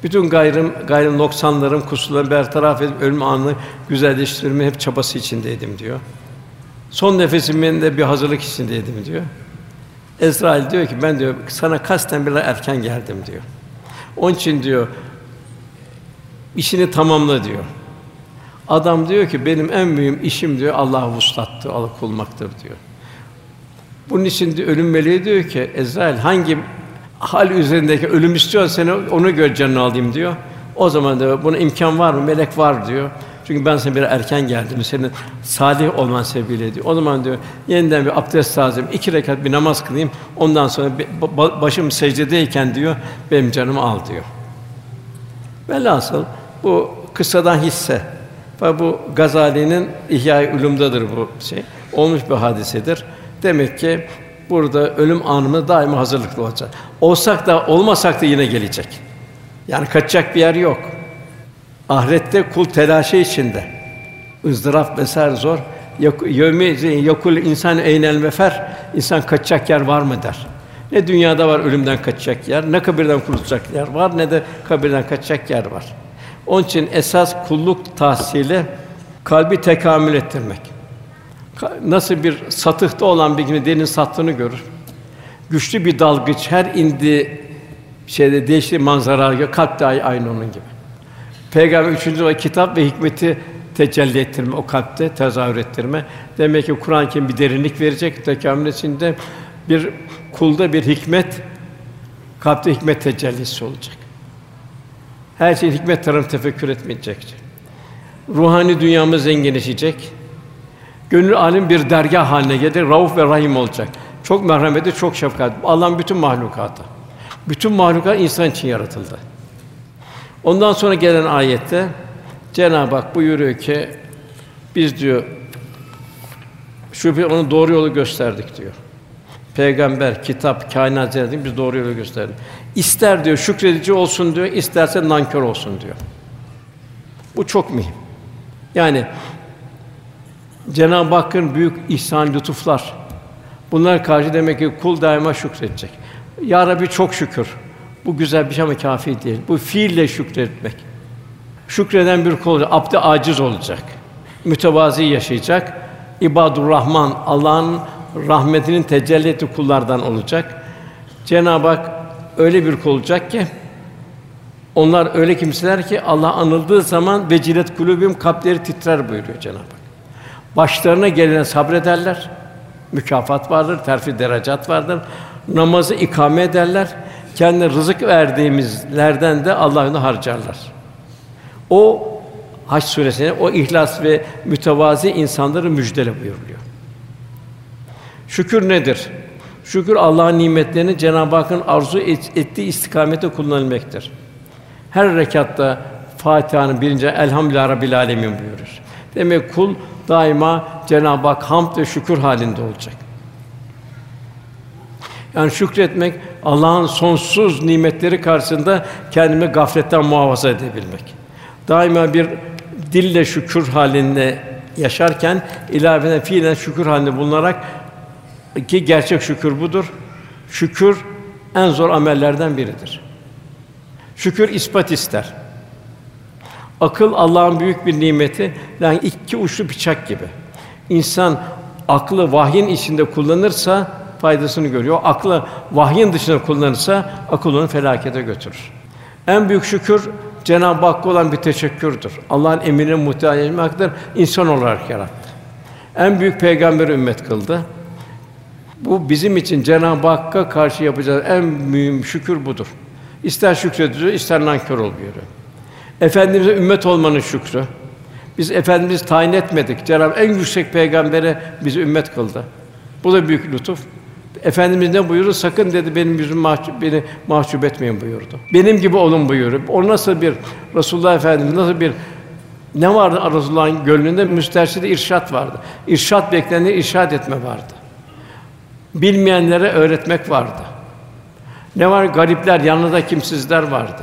Bütün gayrım, gayrım noksanlarım, kusurlarımı bertaraf edip ölüm anını güzelleştirme hep çabası içindeydim diyor. Son nefesimin de bir hazırlık içindeydim diyor. Ezrail diyor ki ben diyor sana kasten biraz erken geldim diyor. Onun için diyor işini tamamla diyor. Adam diyor ki benim en mühim işim diyor Allah'ı vuslattı, Allah'ı kulmaktır diyor. Bunun için diyor, ölüm meleği diyor ki Ezrail hangi hal üzerindeki ölüm istiyorsan seni onu gör canını alayım diyor. O zaman diyor buna imkan var mı? Melek var diyor. Çünkü ben sana bir erken geldim. Senin salih olman sebebiyle diyor. O zaman diyor yeniden bir abdest tazim, iki rekat bir namaz kılayım. Ondan sonra başım secdedeyken diyor benim canımı al diyor. Velhasıl bu kıssadan hisse. Ve bu Gazali'nin İhya-i Ulum'dadır bu şey. Olmuş bir hadisedir. Demek ki burada ölüm anımı daima hazırlıklı olacak. Olsak da olmasak da yine gelecek. Yani kaçacak bir yer yok. Ahirette kul telaşı içinde. ızdırap vesaire zor. Yevmi yakul insan eynel mefer. İnsan kaçacak yer var mı der. Ne dünyada var ölümden kaçacak yer, ne kabirden kurtulacak yer var, ne de kabirden kaçacak yer var. Onun için esas kulluk tahsili kalbi tekamül ettirmek. Nasıl bir satıhta olan bir gibi derin sattığını görür. Güçlü bir dalgıç her indi şeyde değişti manzara kalp dahi aynı onun gibi. Peygamber üçüncü o kitap ve hikmeti tecelli ettirme, o kalpte tezahür ettirme. Demek ki Kur'an kim bir derinlik verecek, tekamül içinde bir kulda bir hikmet, kalpte hikmet tecellisi olacak. Her şey hikmet tarafı tefekkür etmeyecek. Ruhani dünyamız zenginleşecek. Gönül alim bir dergah haline gelir, rauf ve rahim olacak. Çok merhameti, çok şefkat. Allah'ın bütün mahlukatı. Bütün mahlukat insan için yaratıldı. Ondan sonra gelen ayette Cenab-ı Hak buyuruyor ki biz diyor şüphe onu doğru yolu gösterdik diyor. Peygamber, kitap, kainat cennetin biz doğru yolu gösterdi. İster diyor şükredici olsun diyor, isterse nankör olsun diyor. Bu çok mühim. Yani Cenab-ı Hakk'ın büyük ihsan lütuflar. Bunlar karşı demek ki kul daima şükredecek. Ya Rabbi çok şükür. Bu güzel bir şey ama kâfi değil. Bu fiille şükretmek. Şükreden bir kul olacak, abd aciz olacak. Mütevazi yaşayacak. İbadur Rahman Allah'ın rahmetinin tecelli ettiği kullardan olacak. Cenab-ı Hak öyle bir kul olacak ki onlar öyle kimseler ki Allah anıldığı zaman vecilet kulubüm kalpleri titrer buyuruyor Cenab-ı Hak. Başlarına gelene sabrederler. Mükafat vardır, terfi derecat vardır. Namazı ikame ederler. Kendi rızık verdiğimizlerden de Allah'ını harcarlar. O Hac suresinde o ihlas ve mütevazi insanları müjdele buyuruluyor. Şükür nedir? Şükür Allah'ın nimetlerini Cenab-ı Hakk'ın arzu ettiği istikamete kullanılmaktır. Her rekatta Fatiha'nın birinci Elhamdülillah Rabbil Alemin buyurur. Demek kul daima Cenab-ı Hak hamd ve şükür halinde olacak. Yani şükretmek Allah'ın sonsuz nimetleri karşısında kendimi gafletten muhafaza edebilmek. Daima bir dille şükür halinde yaşarken ilaveten fiilen şükür halinde bulunarak ki gerçek şükür budur. Şükür en zor amellerden biridir. Şükür ispat ister. Akıl Allah'ın büyük bir nimeti. Yani iki uçlu bıçak gibi. İnsan aklı vahyin içinde kullanırsa faydasını görüyor. Aklı vahyin dışında kullanırsa akıl onu felakete götürür. En büyük şükür Cenab-ı Hakk'a olan bir teşekkürdür. Allah'ın emrine muhtaç olmaktır. İnsan olarak yarattı. En büyük peygamber ümmet kıldı. Bu bizim için Cenab-ı Hakk'a karşı yapacağımız en mühim şükür budur. İster şükrediyor, ister nankör ol buyuruyor. Efendimize ümmet olmanın şükrü. Biz efendimiz tayin etmedik. Cenab-ı en yüksek peygambere bizi ümmet kıldı. Bu da büyük lütuf. Efendimiz ne buyurdu? Sakın dedi benim yüzüm mahcup, beni mahcup etmeyin buyurdu. Benim gibi olun buyuruyor. O nasıl bir Resulullah Efendimiz nasıl bir ne vardı Resulullah'ın gönlünde müsterşide irşat vardı. İrşat bekleneni irşat etme vardı. Bilmeyenlere öğretmek vardı. Ne var? Garipler, yanında kimsizler vardı.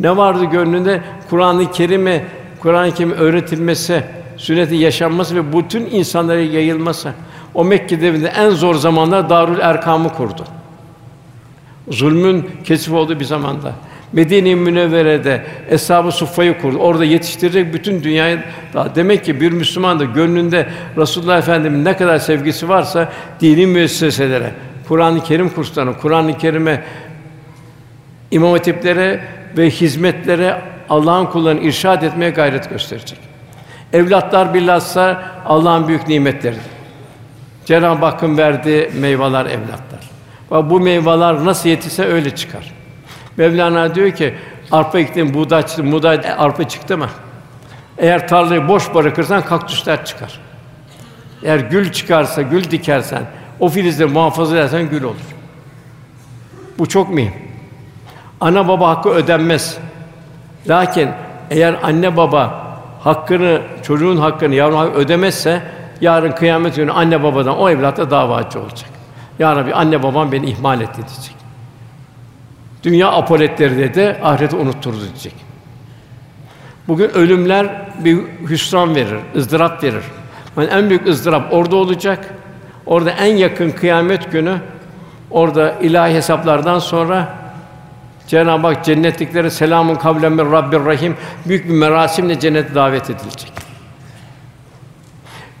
Ne vardı gönlünde? Kur'an-ı Kerim'i, Kur'an-ı Kerim öğretilmesi, sünneti yaşanması ve bütün insanlara yayılması. O Mekke devrinde en zor zamanlar Darül Erkam'ı kurdu. Zulmün kesif olduğu bir zamanda. Medine-i Münevvere'de Eshab-ı Suffa'yı kurdu. Orada yetiştirecek bütün dünyayı daha demek ki bir Müslüman da gönlünde Resulullah Efendimiz ne kadar sevgisi varsa dini müesseselere, Kur'an-ı Kerim kurslarına, Kur'an-ı Kerim'e imam hatiplere ve hizmetlere Allah'ın kullarını irşad etmeye gayret gösterecek. Evlatlar bilhassa Allah'ın büyük nimetleri. Cenab-ı Hakk'ın verdiği meyveler evlatlar. Ve bu meyveler nasıl yetişse öyle çıkar. Mevlana diyor ki arpa ektin, buğday çıktı, buğday arpa çıktı mı? Eğer tarlayı boş bırakırsan kaktüsler çıkar. Eğer gül çıkarsa, gül dikersen, o filizleri muhafaza edersen gül olur. Bu çok mühim. Ana baba hakkı ödenmez. Lakin eğer anne baba hakkını, çocuğun hakkını, yavrun hakkını ödemezse yarın kıyamet günü anne babadan o evlata davacı olacak. Ya Rabbi anne babam beni ihmal etti diyecek. Dünya apoletleri dedi, ahireti unutturdu diyecek. Bugün ölümler bir hüsran verir, ızdırap verir. Yani en büyük ızdırap orada olacak. Orada en yakın kıyamet günü orada ilahi hesaplardan sonra Cenab-ı Hak cennetliklere selamun kavlen min Rabbir Rahim büyük bir merasimle cennete davet edilecek.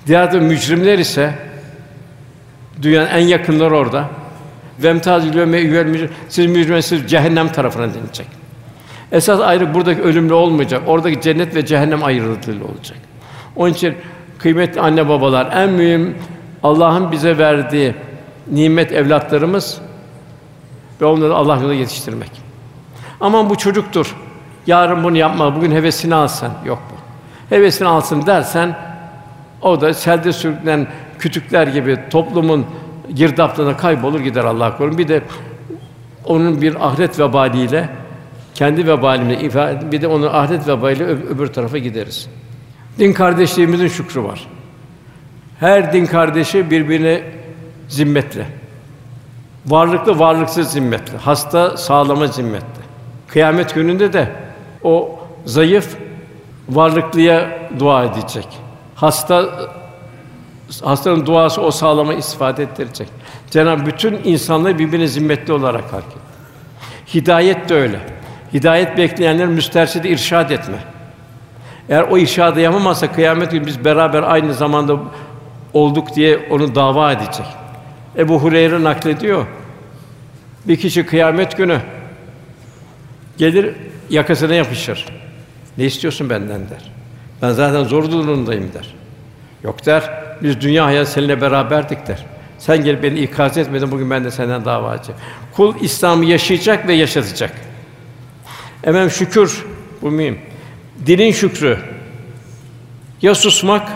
Diğer mücrimler ise dünyanın en yakınları orada. Vemtaz yevme siz mücrimler siz cehennem tarafına denilecek. Esas ayrı buradaki ölümlü olmayacak. Oradaki cennet ve cehennem ayrılığı olacak. Onun için kıymetli anne babalar en mühim Allah'ın bize verdiği nimet evlatlarımız ve onları Allah yolunda yetiştirmek. Aman bu çocuktur. Yarın bunu yapma. Bugün hevesini alsan. Yok bu. Hevesini alsın dersen o da selde sürüklenen kütükler gibi toplumun girdaplarına kaybolur gider Allah korusun. Bir de onun bir ahiret vebaliyle kendi vebalimle bir de onun ahiret vebaliyle öbür tarafa gideriz. Din kardeşliğimizin şükrü var. Her din kardeşi birbirine zimmetli. Varlıklı varlıksız zimmetli. Hasta sağlama zimmetli. Kıyamet gününde de o zayıf varlıklıya dua edecek. Hasta hastanın duası o sağlama istifade ettirecek. Cenab bütün insanları birbirine zimmetli olarak hak Hidayet de öyle. Hidayet bekleyenler müsterşidi irşad etme. Eğer o irşadı yapamazsa kıyamet günü biz beraber aynı zamanda olduk diye onu dava edecek. Ebu Hureyre naklediyor. Bir kişi kıyamet günü gelir yakasına yapışır. Ne istiyorsun benden der. Ben zaten zor durumdayım der. Yok der. Biz dünya hayatı seninle beraberdik der. Sen gelip beni ikaz etmedin bugün ben de senden davacı. Kul İslam'ı yaşayacak ve yaşatacak. Efendim şükür bu mühim. Dilin şükrü. Ya susmak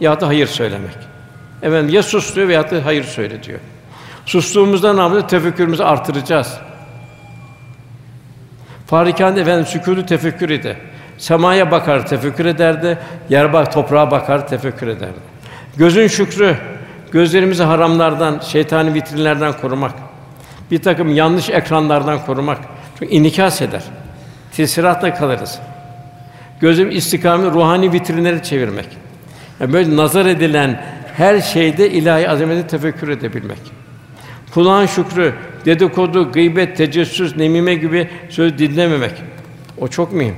ya da hayır söylemek. Efendim ya sus diyor veya da hayır söyle diyor. Sustuğumuzda ne yapacağız? Tefekkürümüzü artıracağız. Farikan efendim sükûnü tefekkür idi. Semaya bakar, tefekkür ederdi. Yer bak, toprağa bakar, tefekkür ederdi. Gözün şükrü, gözlerimizi haramlardan, şeytani vitrinlerden korumak. Bir takım yanlış ekranlardan korumak. Çünkü inikas eder. Tesiratla kalırız. Gözüm istikamı ruhani vitrinleri çevirmek. Yani böyle nazar edilen her şeyde ilahi azameti tefekkür edebilmek. Kulağın şükrü, dedikodu, gıybet, tecessüs, nemime gibi söz dinlememek. O çok mühim.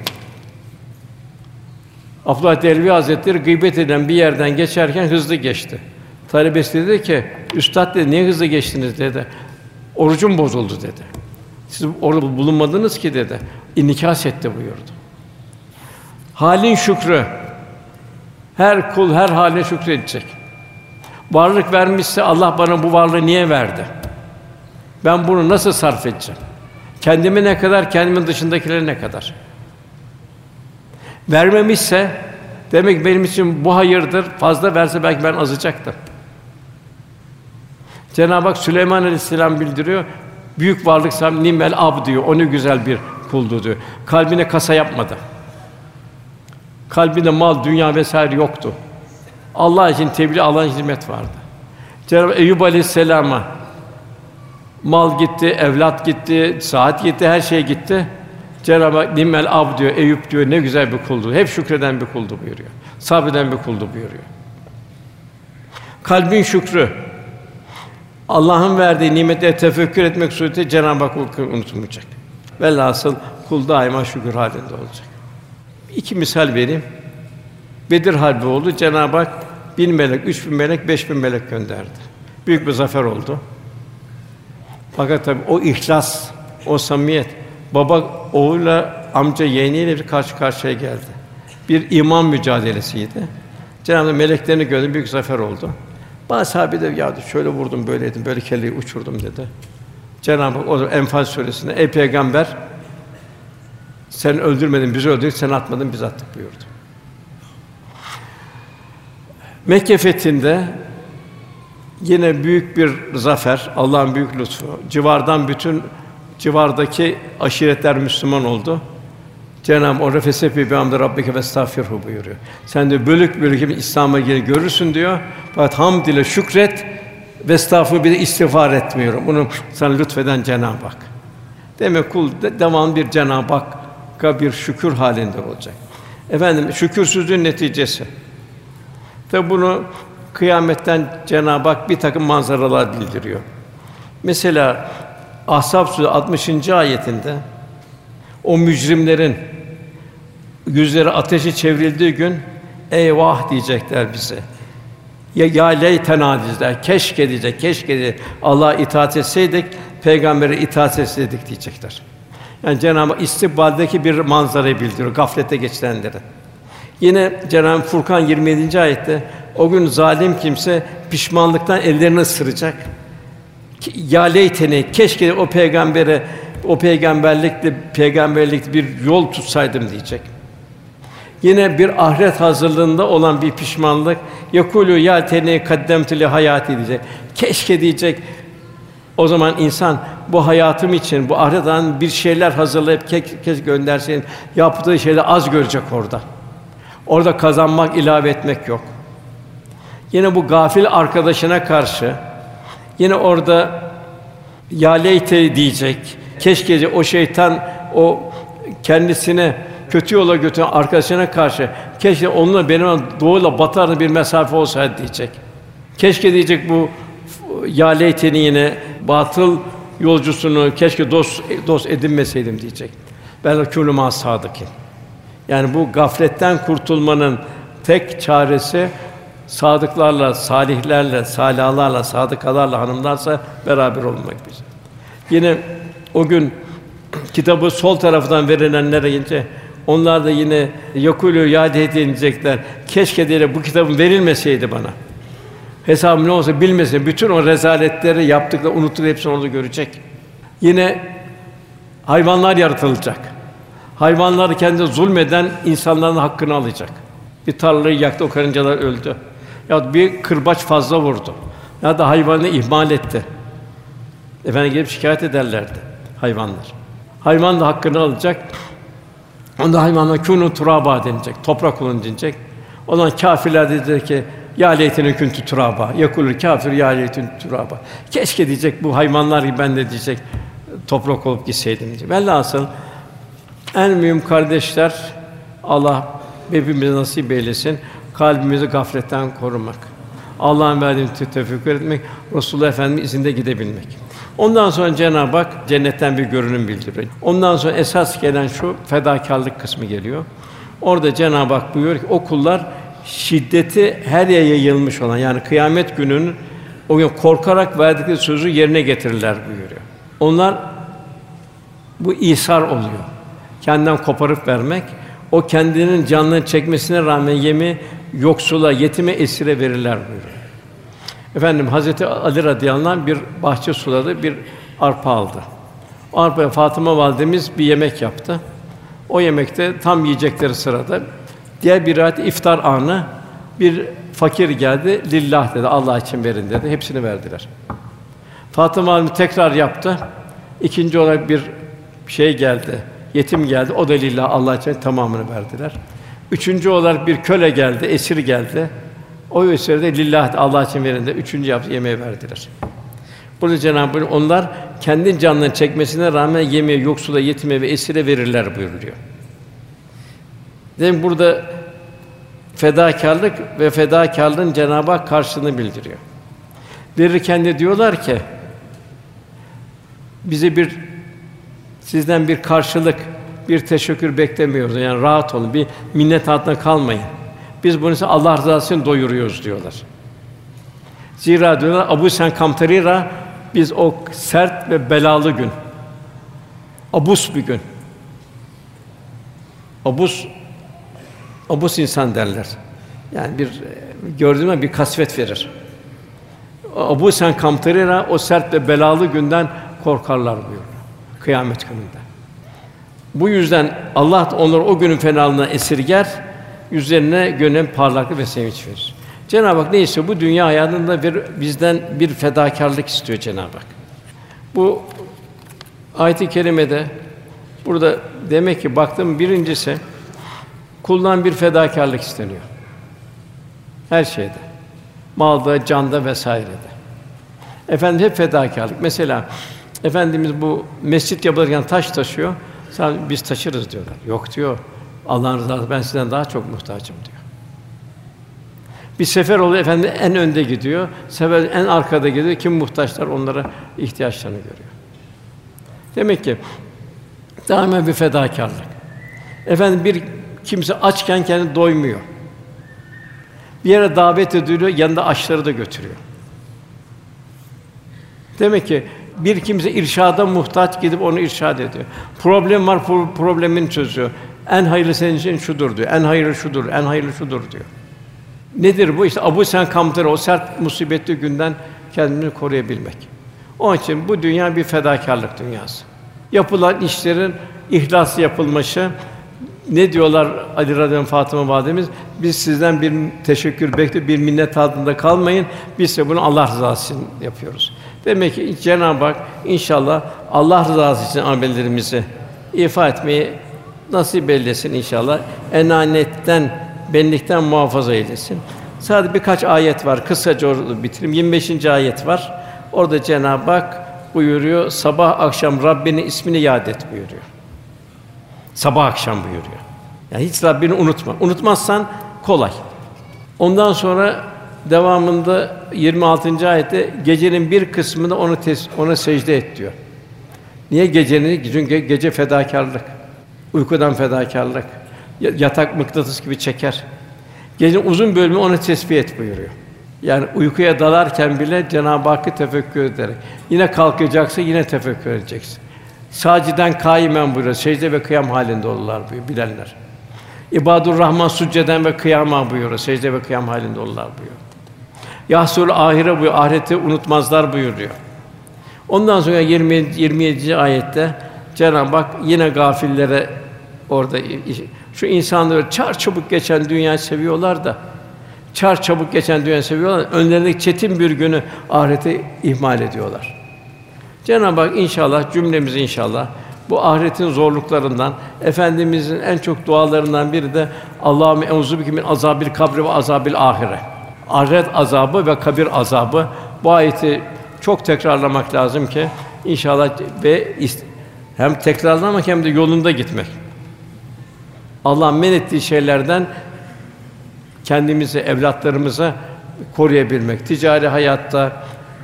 Abdullah Dervi Hazretleri gıybet eden bir yerden geçerken hızlı geçti. Talebesi dedi ki, "Üstad dedi, niye hızlı geçtiniz?" dedi. "Orucum bozuldu." dedi. "Siz orada bulunmadınız ki." dedi. İnikas etti buyurdu. Halin şükrü. Her kul her haline şükredecek. Varlık vermişse Allah bana bu varlığı niye verdi? Ben bunu nasıl sarf edeceğim? Kendime ne kadar, kendimin dışındakilere ne kadar? Vermemişse demek benim için bu hayırdır. Fazla verse belki ben azacaktım. Cenab-ı Hak Süleyman Aleyhisselam bildiriyor. Büyük varlık sam nimel ab diyor. O ne güzel bir kuldu diyor. Kalbine kasa yapmadı. Kalbinde mal, dünya vesaire yoktu. Allah için tebliğ, Allah'ın hizmet vardı. Cenab-ı Eyüp Aleyhisselam'a mal gitti, evlat gitti, saat gitti, her şey gitti. Cenab-ı Hak nimmel ab diyor, Eyüp diyor, ne güzel bir kuldu. Hep şükreden bir kuldu buyuruyor. Sabreden bir kuldu buyuruyor. Kalbin şükrü, Allah'ın verdiği nimetlere tefekkür etmek suretiyle Cenab-ı Hak unutulmayacak. Velhasıl kul daima şükür halinde olacak. İki misal vereyim. Bedir Harbi oldu. Cenab-ı Hak bin melek, üç bin melek, beş bin melek gönderdi. Büyük bir zafer oldu. Fakat tabi o ihlas, o samimiyet, baba oğluyla, amca yeğeniyle bir karşı karşıya geldi. Bir iman mücadelesiydi. Cenab-ı Hak meleklerini gönderdi, büyük zafer oldu. Bazı sahabe de ya şöyle vurdum, böyle ettim, böyle kelleyi uçurdum dedi. Cenab-ı Hak o zaman Enfal suresinde ey peygamber sen öldürmedin, bizi öldürdük, sen atmadın, biz attık buyurdu. Mekke fethinde yine büyük bir zafer, Allah'ın büyük lütfu. Civardan bütün civardaki aşiretler Müslüman oldu. Cenab-ı Hak "Refesefi bi hamdi rabbike ve estağfirhu" buyuruyor. Sen de bölük bölük İslam'a gir görürsün diyor. Fakat hamd ile şükret ve estağfurullah bir de istiğfar etmiyorum. Bunu sana lütfeden Cenab-ı Hak. Demek kul de, devam bir Cenab-ı Hakk'a bir şükür halinde olacak. Efendim şükürsüzlüğün neticesi. Tabi bunu kıyametten Cenab-ı Hak bir takım manzaralar bildiriyor. Mesela Ahzab Suresi 60. ayetinde o mücrimlerin yüzleri ateşe çevrildiği gün eyvah diyecekler bize. Ya ya leytena diyecekler. Keşke diyecek. Keşke diyecek. Allah'a itaat etseydik, peygambere itaat etseydik diyecekler. Yani Cenab-ı Hak bir manzarayı bildiriyor gaflete geçirenlere. Yine Cenab-ı Furkan 27. ayette o gün zalim kimse pişmanlıktan ellerini ısıracak. Ya leyteni keşke o peygambere o peygamberlikle peygamberlik bir yol tutsaydım diyecek. Yine bir ahiret hazırlığında olan bir pişmanlık yakulu ya teni kaddemtu li diyecek. Keşke diyecek. O zaman insan bu hayatım için bu ahiretten bir şeyler hazırlayıp kek, kez göndersin. Yaptığı şeyleri az görecek orada. Orada kazanmak, ilave etmek yok. Yine bu gafil arkadaşına karşı yine orada ya leyte diyecek. Keşke o şeytan o kendisine kötü yola götüren arkadaşına karşı keşke onunla benim doğuyla batarlı bir mesafe olsaydı diyecek. Keşke diyecek bu ya leyteni yine batıl yolcusunu keşke dost dost edinmeseydim diyecek. Ben külüma sadıkın. Yani bu gafletten kurtulmanın tek çaresi sadıklarla, salihlerle, salalarla, sadıkalarla, hanımlarsa beraber olmak biz. Yine o gün kitabı sol tarafından verilenlere gelince onlar da yine yakulü yâd edecekler. Keşke diye bu kitabın verilmeseydi bana. Hesabım ne olsa bilmesin. Bütün o rezaletleri yaptıkları unuttuk hepsini orada görecek. Yine hayvanlar yaratılacak. Hayvanlar kendi zulmeden insanların hakkını alacak. Bir tarlayı yaktı, o karıncalar öldü. Ya bir kırbaç fazla vurdu. Ya da hayvanı ihmal etti. Efendim gelip şikayet ederlerdi hayvanlar. Hayvan da hakkını alacak. Onda hayvanlar kûnû turaba denilecek. Toprak olun denilecek. O zaman kâfirler diyecek ki ya leytene küntü turaba. Yakulur kâfir ya leytün turaba. Keşke diyecek bu hayvanlar gibi ben de diyecek toprak olup gitseydim diyecek. Velhasıl en mühim kardeşler Allah hepimize nasip eylesin. Kalbimizi gafletten korumak. Allah'ın verdiği tefekkür etmek, Resulullah Efendimiz izinde gidebilmek. Ondan sonra Cenab-ı Hak cennetten bir görünüm bildiriyor. Ondan sonra esas gelen şu fedakarlık kısmı geliyor. Orada Cenab-ı Hak buyuruyor ki o kullar şiddeti her yere yayılmış olan yani kıyamet gününün o gün korkarak verdikleri sözü yerine getirirler buyuruyor. Onlar bu ihsar oluyor. Kendinden koparıp vermek, o kendinin canını çekmesine rağmen yemi yoksula, yetime, esire verirler buyuruyor. Efendim Hazreti Ali radıyallahu anh bir bahçe suladı, bir arpa aldı. O arpaya Fatıma validemiz bir yemek yaptı. O yemekte tam yiyecekleri sırada diğer bir rivayet iftar anı bir fakir geldi. Lillah dedi. Allah için verin dedi. Hepsini verdiler. Fatıma validemiz tekrar yaptı. İkinci olarak bir şey geldi. Yetim geldi. O da lillah Allah için tamamını verdiler. Üçüncü olarak bir köle geldi, esir geldi. O esirde lillah Allah için verin de üçüncü yaptı yemeği verdiler. Burada Cenab-ı Hak onlar kendi canlarını çekmesine rağmen yemeğe, yoksula, yetime ve esire verirler buyuruyor. Demek burada fedakarlık ve fedakarlığın Cenab-ı Hak karşılığını bildiriyor. Verirken de diyorlar ki bize bir sizden bir karşılık, bir teşekkür beklemiyoruz. Yani rahat olun, bir minnet altında kalmayın. Biz bunu size Allah rızası için doyuruyoruz diyorlar. Zira diyorlar Abu Sen Kamtarira biz o sert ve belalı gün abus bir gün. Abus abus insan derler. Yani bir gördüğüme bir kasvet verir. Abu Sen Kamtarira o sert ve belalı günden korkarlar buyuruyor. Kıyamet gününde. Bu yüzden Allah onları o günün fenalığına esirger, yüzlerine gönül parlaklık ve sevinç verir. Cenab-ı Hak neyse bu dünya hayatında bir bizden bir fedakarlık istiyor Cenab-ı Hak. Bu ayet-i kerimede burada demek ki baktım birincisi kuldan bir fedakarlık isteniyor. Her şeyde. Malda, canda vesairede. Efendim hep fedakarlık. Mesela efendimiz bu mescit yapılırken taş taşıyor. Sadece biz taşırız diyorlar. Yok diyor. Allah'ın rızası ben sizden daha çok muhtacım diyor. Bir sefer oluyor efendim en önde gidiyor. Sefer en arkada gidiyor. Kim muhtaçlar onlara ihtiyaçlarını görüyor. Demek ki daima bir fedakarlık. Efendim bir kimse açken kendi doymuyor. Bir yere davet ediliyor, yanında aşları da götürüyor. Demek ki bir kimse irşada muhtaç gidip onu irşad ediyor. Problem var, problemini çözüyor. En hayırlı senin için şudur diyor. En hayırlı şudur, en hayırlı şudur diyor. Nedir bu? İşte Abu Sen Kamtır o sert musibetli günden kendini koruyabilmek. Onun için bu dünya bir fedakarlık dünyası. Yapılan işlerin ihlaslı yapılması ne diyorlar Ali radıyallahu Fatıma validemiz? Biz sizden bir teşekkür bekle, bir minnet altında kalmayın. Biz de bunu Allah rızası için yapıyoruz. Demek ki Cenab-ı Hak inşallah Allah rızası için amellerimizi ifa etmeyi nasip eylesin inşallah. Enanetten, benlikten muhafaza eylesin. Sadece birkaç ayet var. Kısaca orada bitireyim. 25. ayet var. Orada Cenab-ı Hak buyuruyor. Sabah akşam Rabbinin ismini yad et buyuruyor. Sabah akşam buyuruyor. Yani hiç Rabbini unutma. Unutmazsan kolay. Ondan sonra devamında 26. ayette gecenin bir kısmını onu tes- ona secde et diyor. Niye gecenin? Çünkü gece fedakarlık. Uykudan fedakarlık. Yatak mıknatıs gibi çeker. Gecenin uzun bölümü ona tesbih et buyuruyor. Yani uykuya dalarken bile Cenab-ı Hakk'ı tefekkür ederek. Yine kalkacaksa yine tefekkür edeceksin. Saciden kaimen buyuruyor. Secde ve kıyam halinde olurlar buyuruyor bilenler. İbadur Rahman succeden ve kıyama buyuruyor. Secde ve kıyam halinde olurlar buyuruyor. Yahsul ahire buyuruyor. Ahireti unutmazlar buyuruyor. Ondan sonra 20 27. ayette Cenab-ı Hak yine gafillere orada şu insanları çar çabuk geçen dünyayı seviyorlar da çar çabuk geçen dünyayı seviyorlar. Önlerindeki çetin bir günü ahireti ihmal ediyorlar. Cenab-ı Hak inşallah cümlemizi inşallah bu ahiretin zorluklarından efendimizin en çok dualarından biri de Allahümme enzubike min azabil kabri ve azabil ahire. Ahiret azabı ve kabir azabı. Bu ayeti çok tekrarlamak lazım ki inşallah ve hem tekrarlamak hem de yolunda gitmek. Allah men ettiği şeylerden kendimizi, evlatlarımıza koruyabilmek. Ticari hayatta,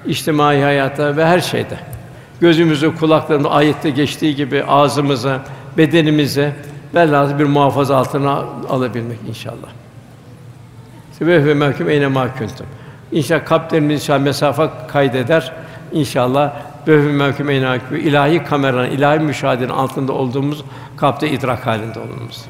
içtimai hayatta ve her şeyde. Gözümüzü, kulaklarımızı ayette geçtiği gibi ağzımıza, bedenimize velhâsıl bir muhafaza altına alabilmek inşallah. Sebep ve mehkum eyne mahkuntum. İnşallah kalplerimiz inşallah mesafe kaydeder. İnşallah Böhü mevküm enâkû ilahi kameranın, ilahi müşahedenin altında olduğumuz kalpte idrak halinde olmamız.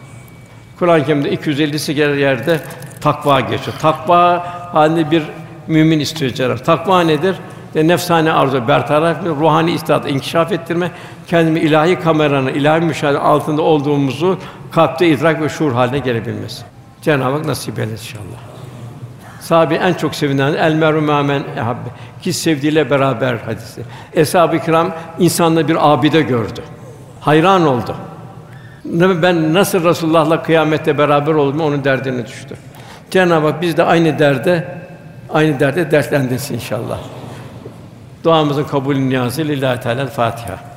Kur'an-ı Kerim'de 250'si yerde takva geçiyor. Takva halinde bir mümin istiyor Cenab-ı Takva nedir? De nefsane arzu bertaraf, ruhani istidat inkişaf ettirme, kendimi ilahi kameranın, ilahi müşahedenin altında olduğumuzu kalpte idrak ve şuur haline gelebilmesi. Cenab-ı Hak nasip eylesin inşallah. Sahabi en çok sevilen el meru men ehabbe ki sevdiğiyle beraber hadisi. Eshab-ı kiram insanla bir abide gördü. Hayran oldu. Ben nasıl Resulullah'la kıyamette beraber oldum onun derdine düştü. Cenab-ı Hak biz de aynı derde aynı derde dertlendirsin inşallah. Duamızın kabulü niyazı lillahi teala Fatiha.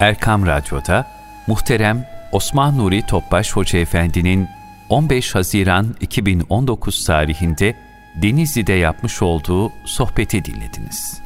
Erkam Radyo'da muhterem Osman Nuri Topbaş Hoca Efendi'nin 15 Haziran 2019 tarihinde Denizli'de yapmış olduğu sohbeti dinlediniz.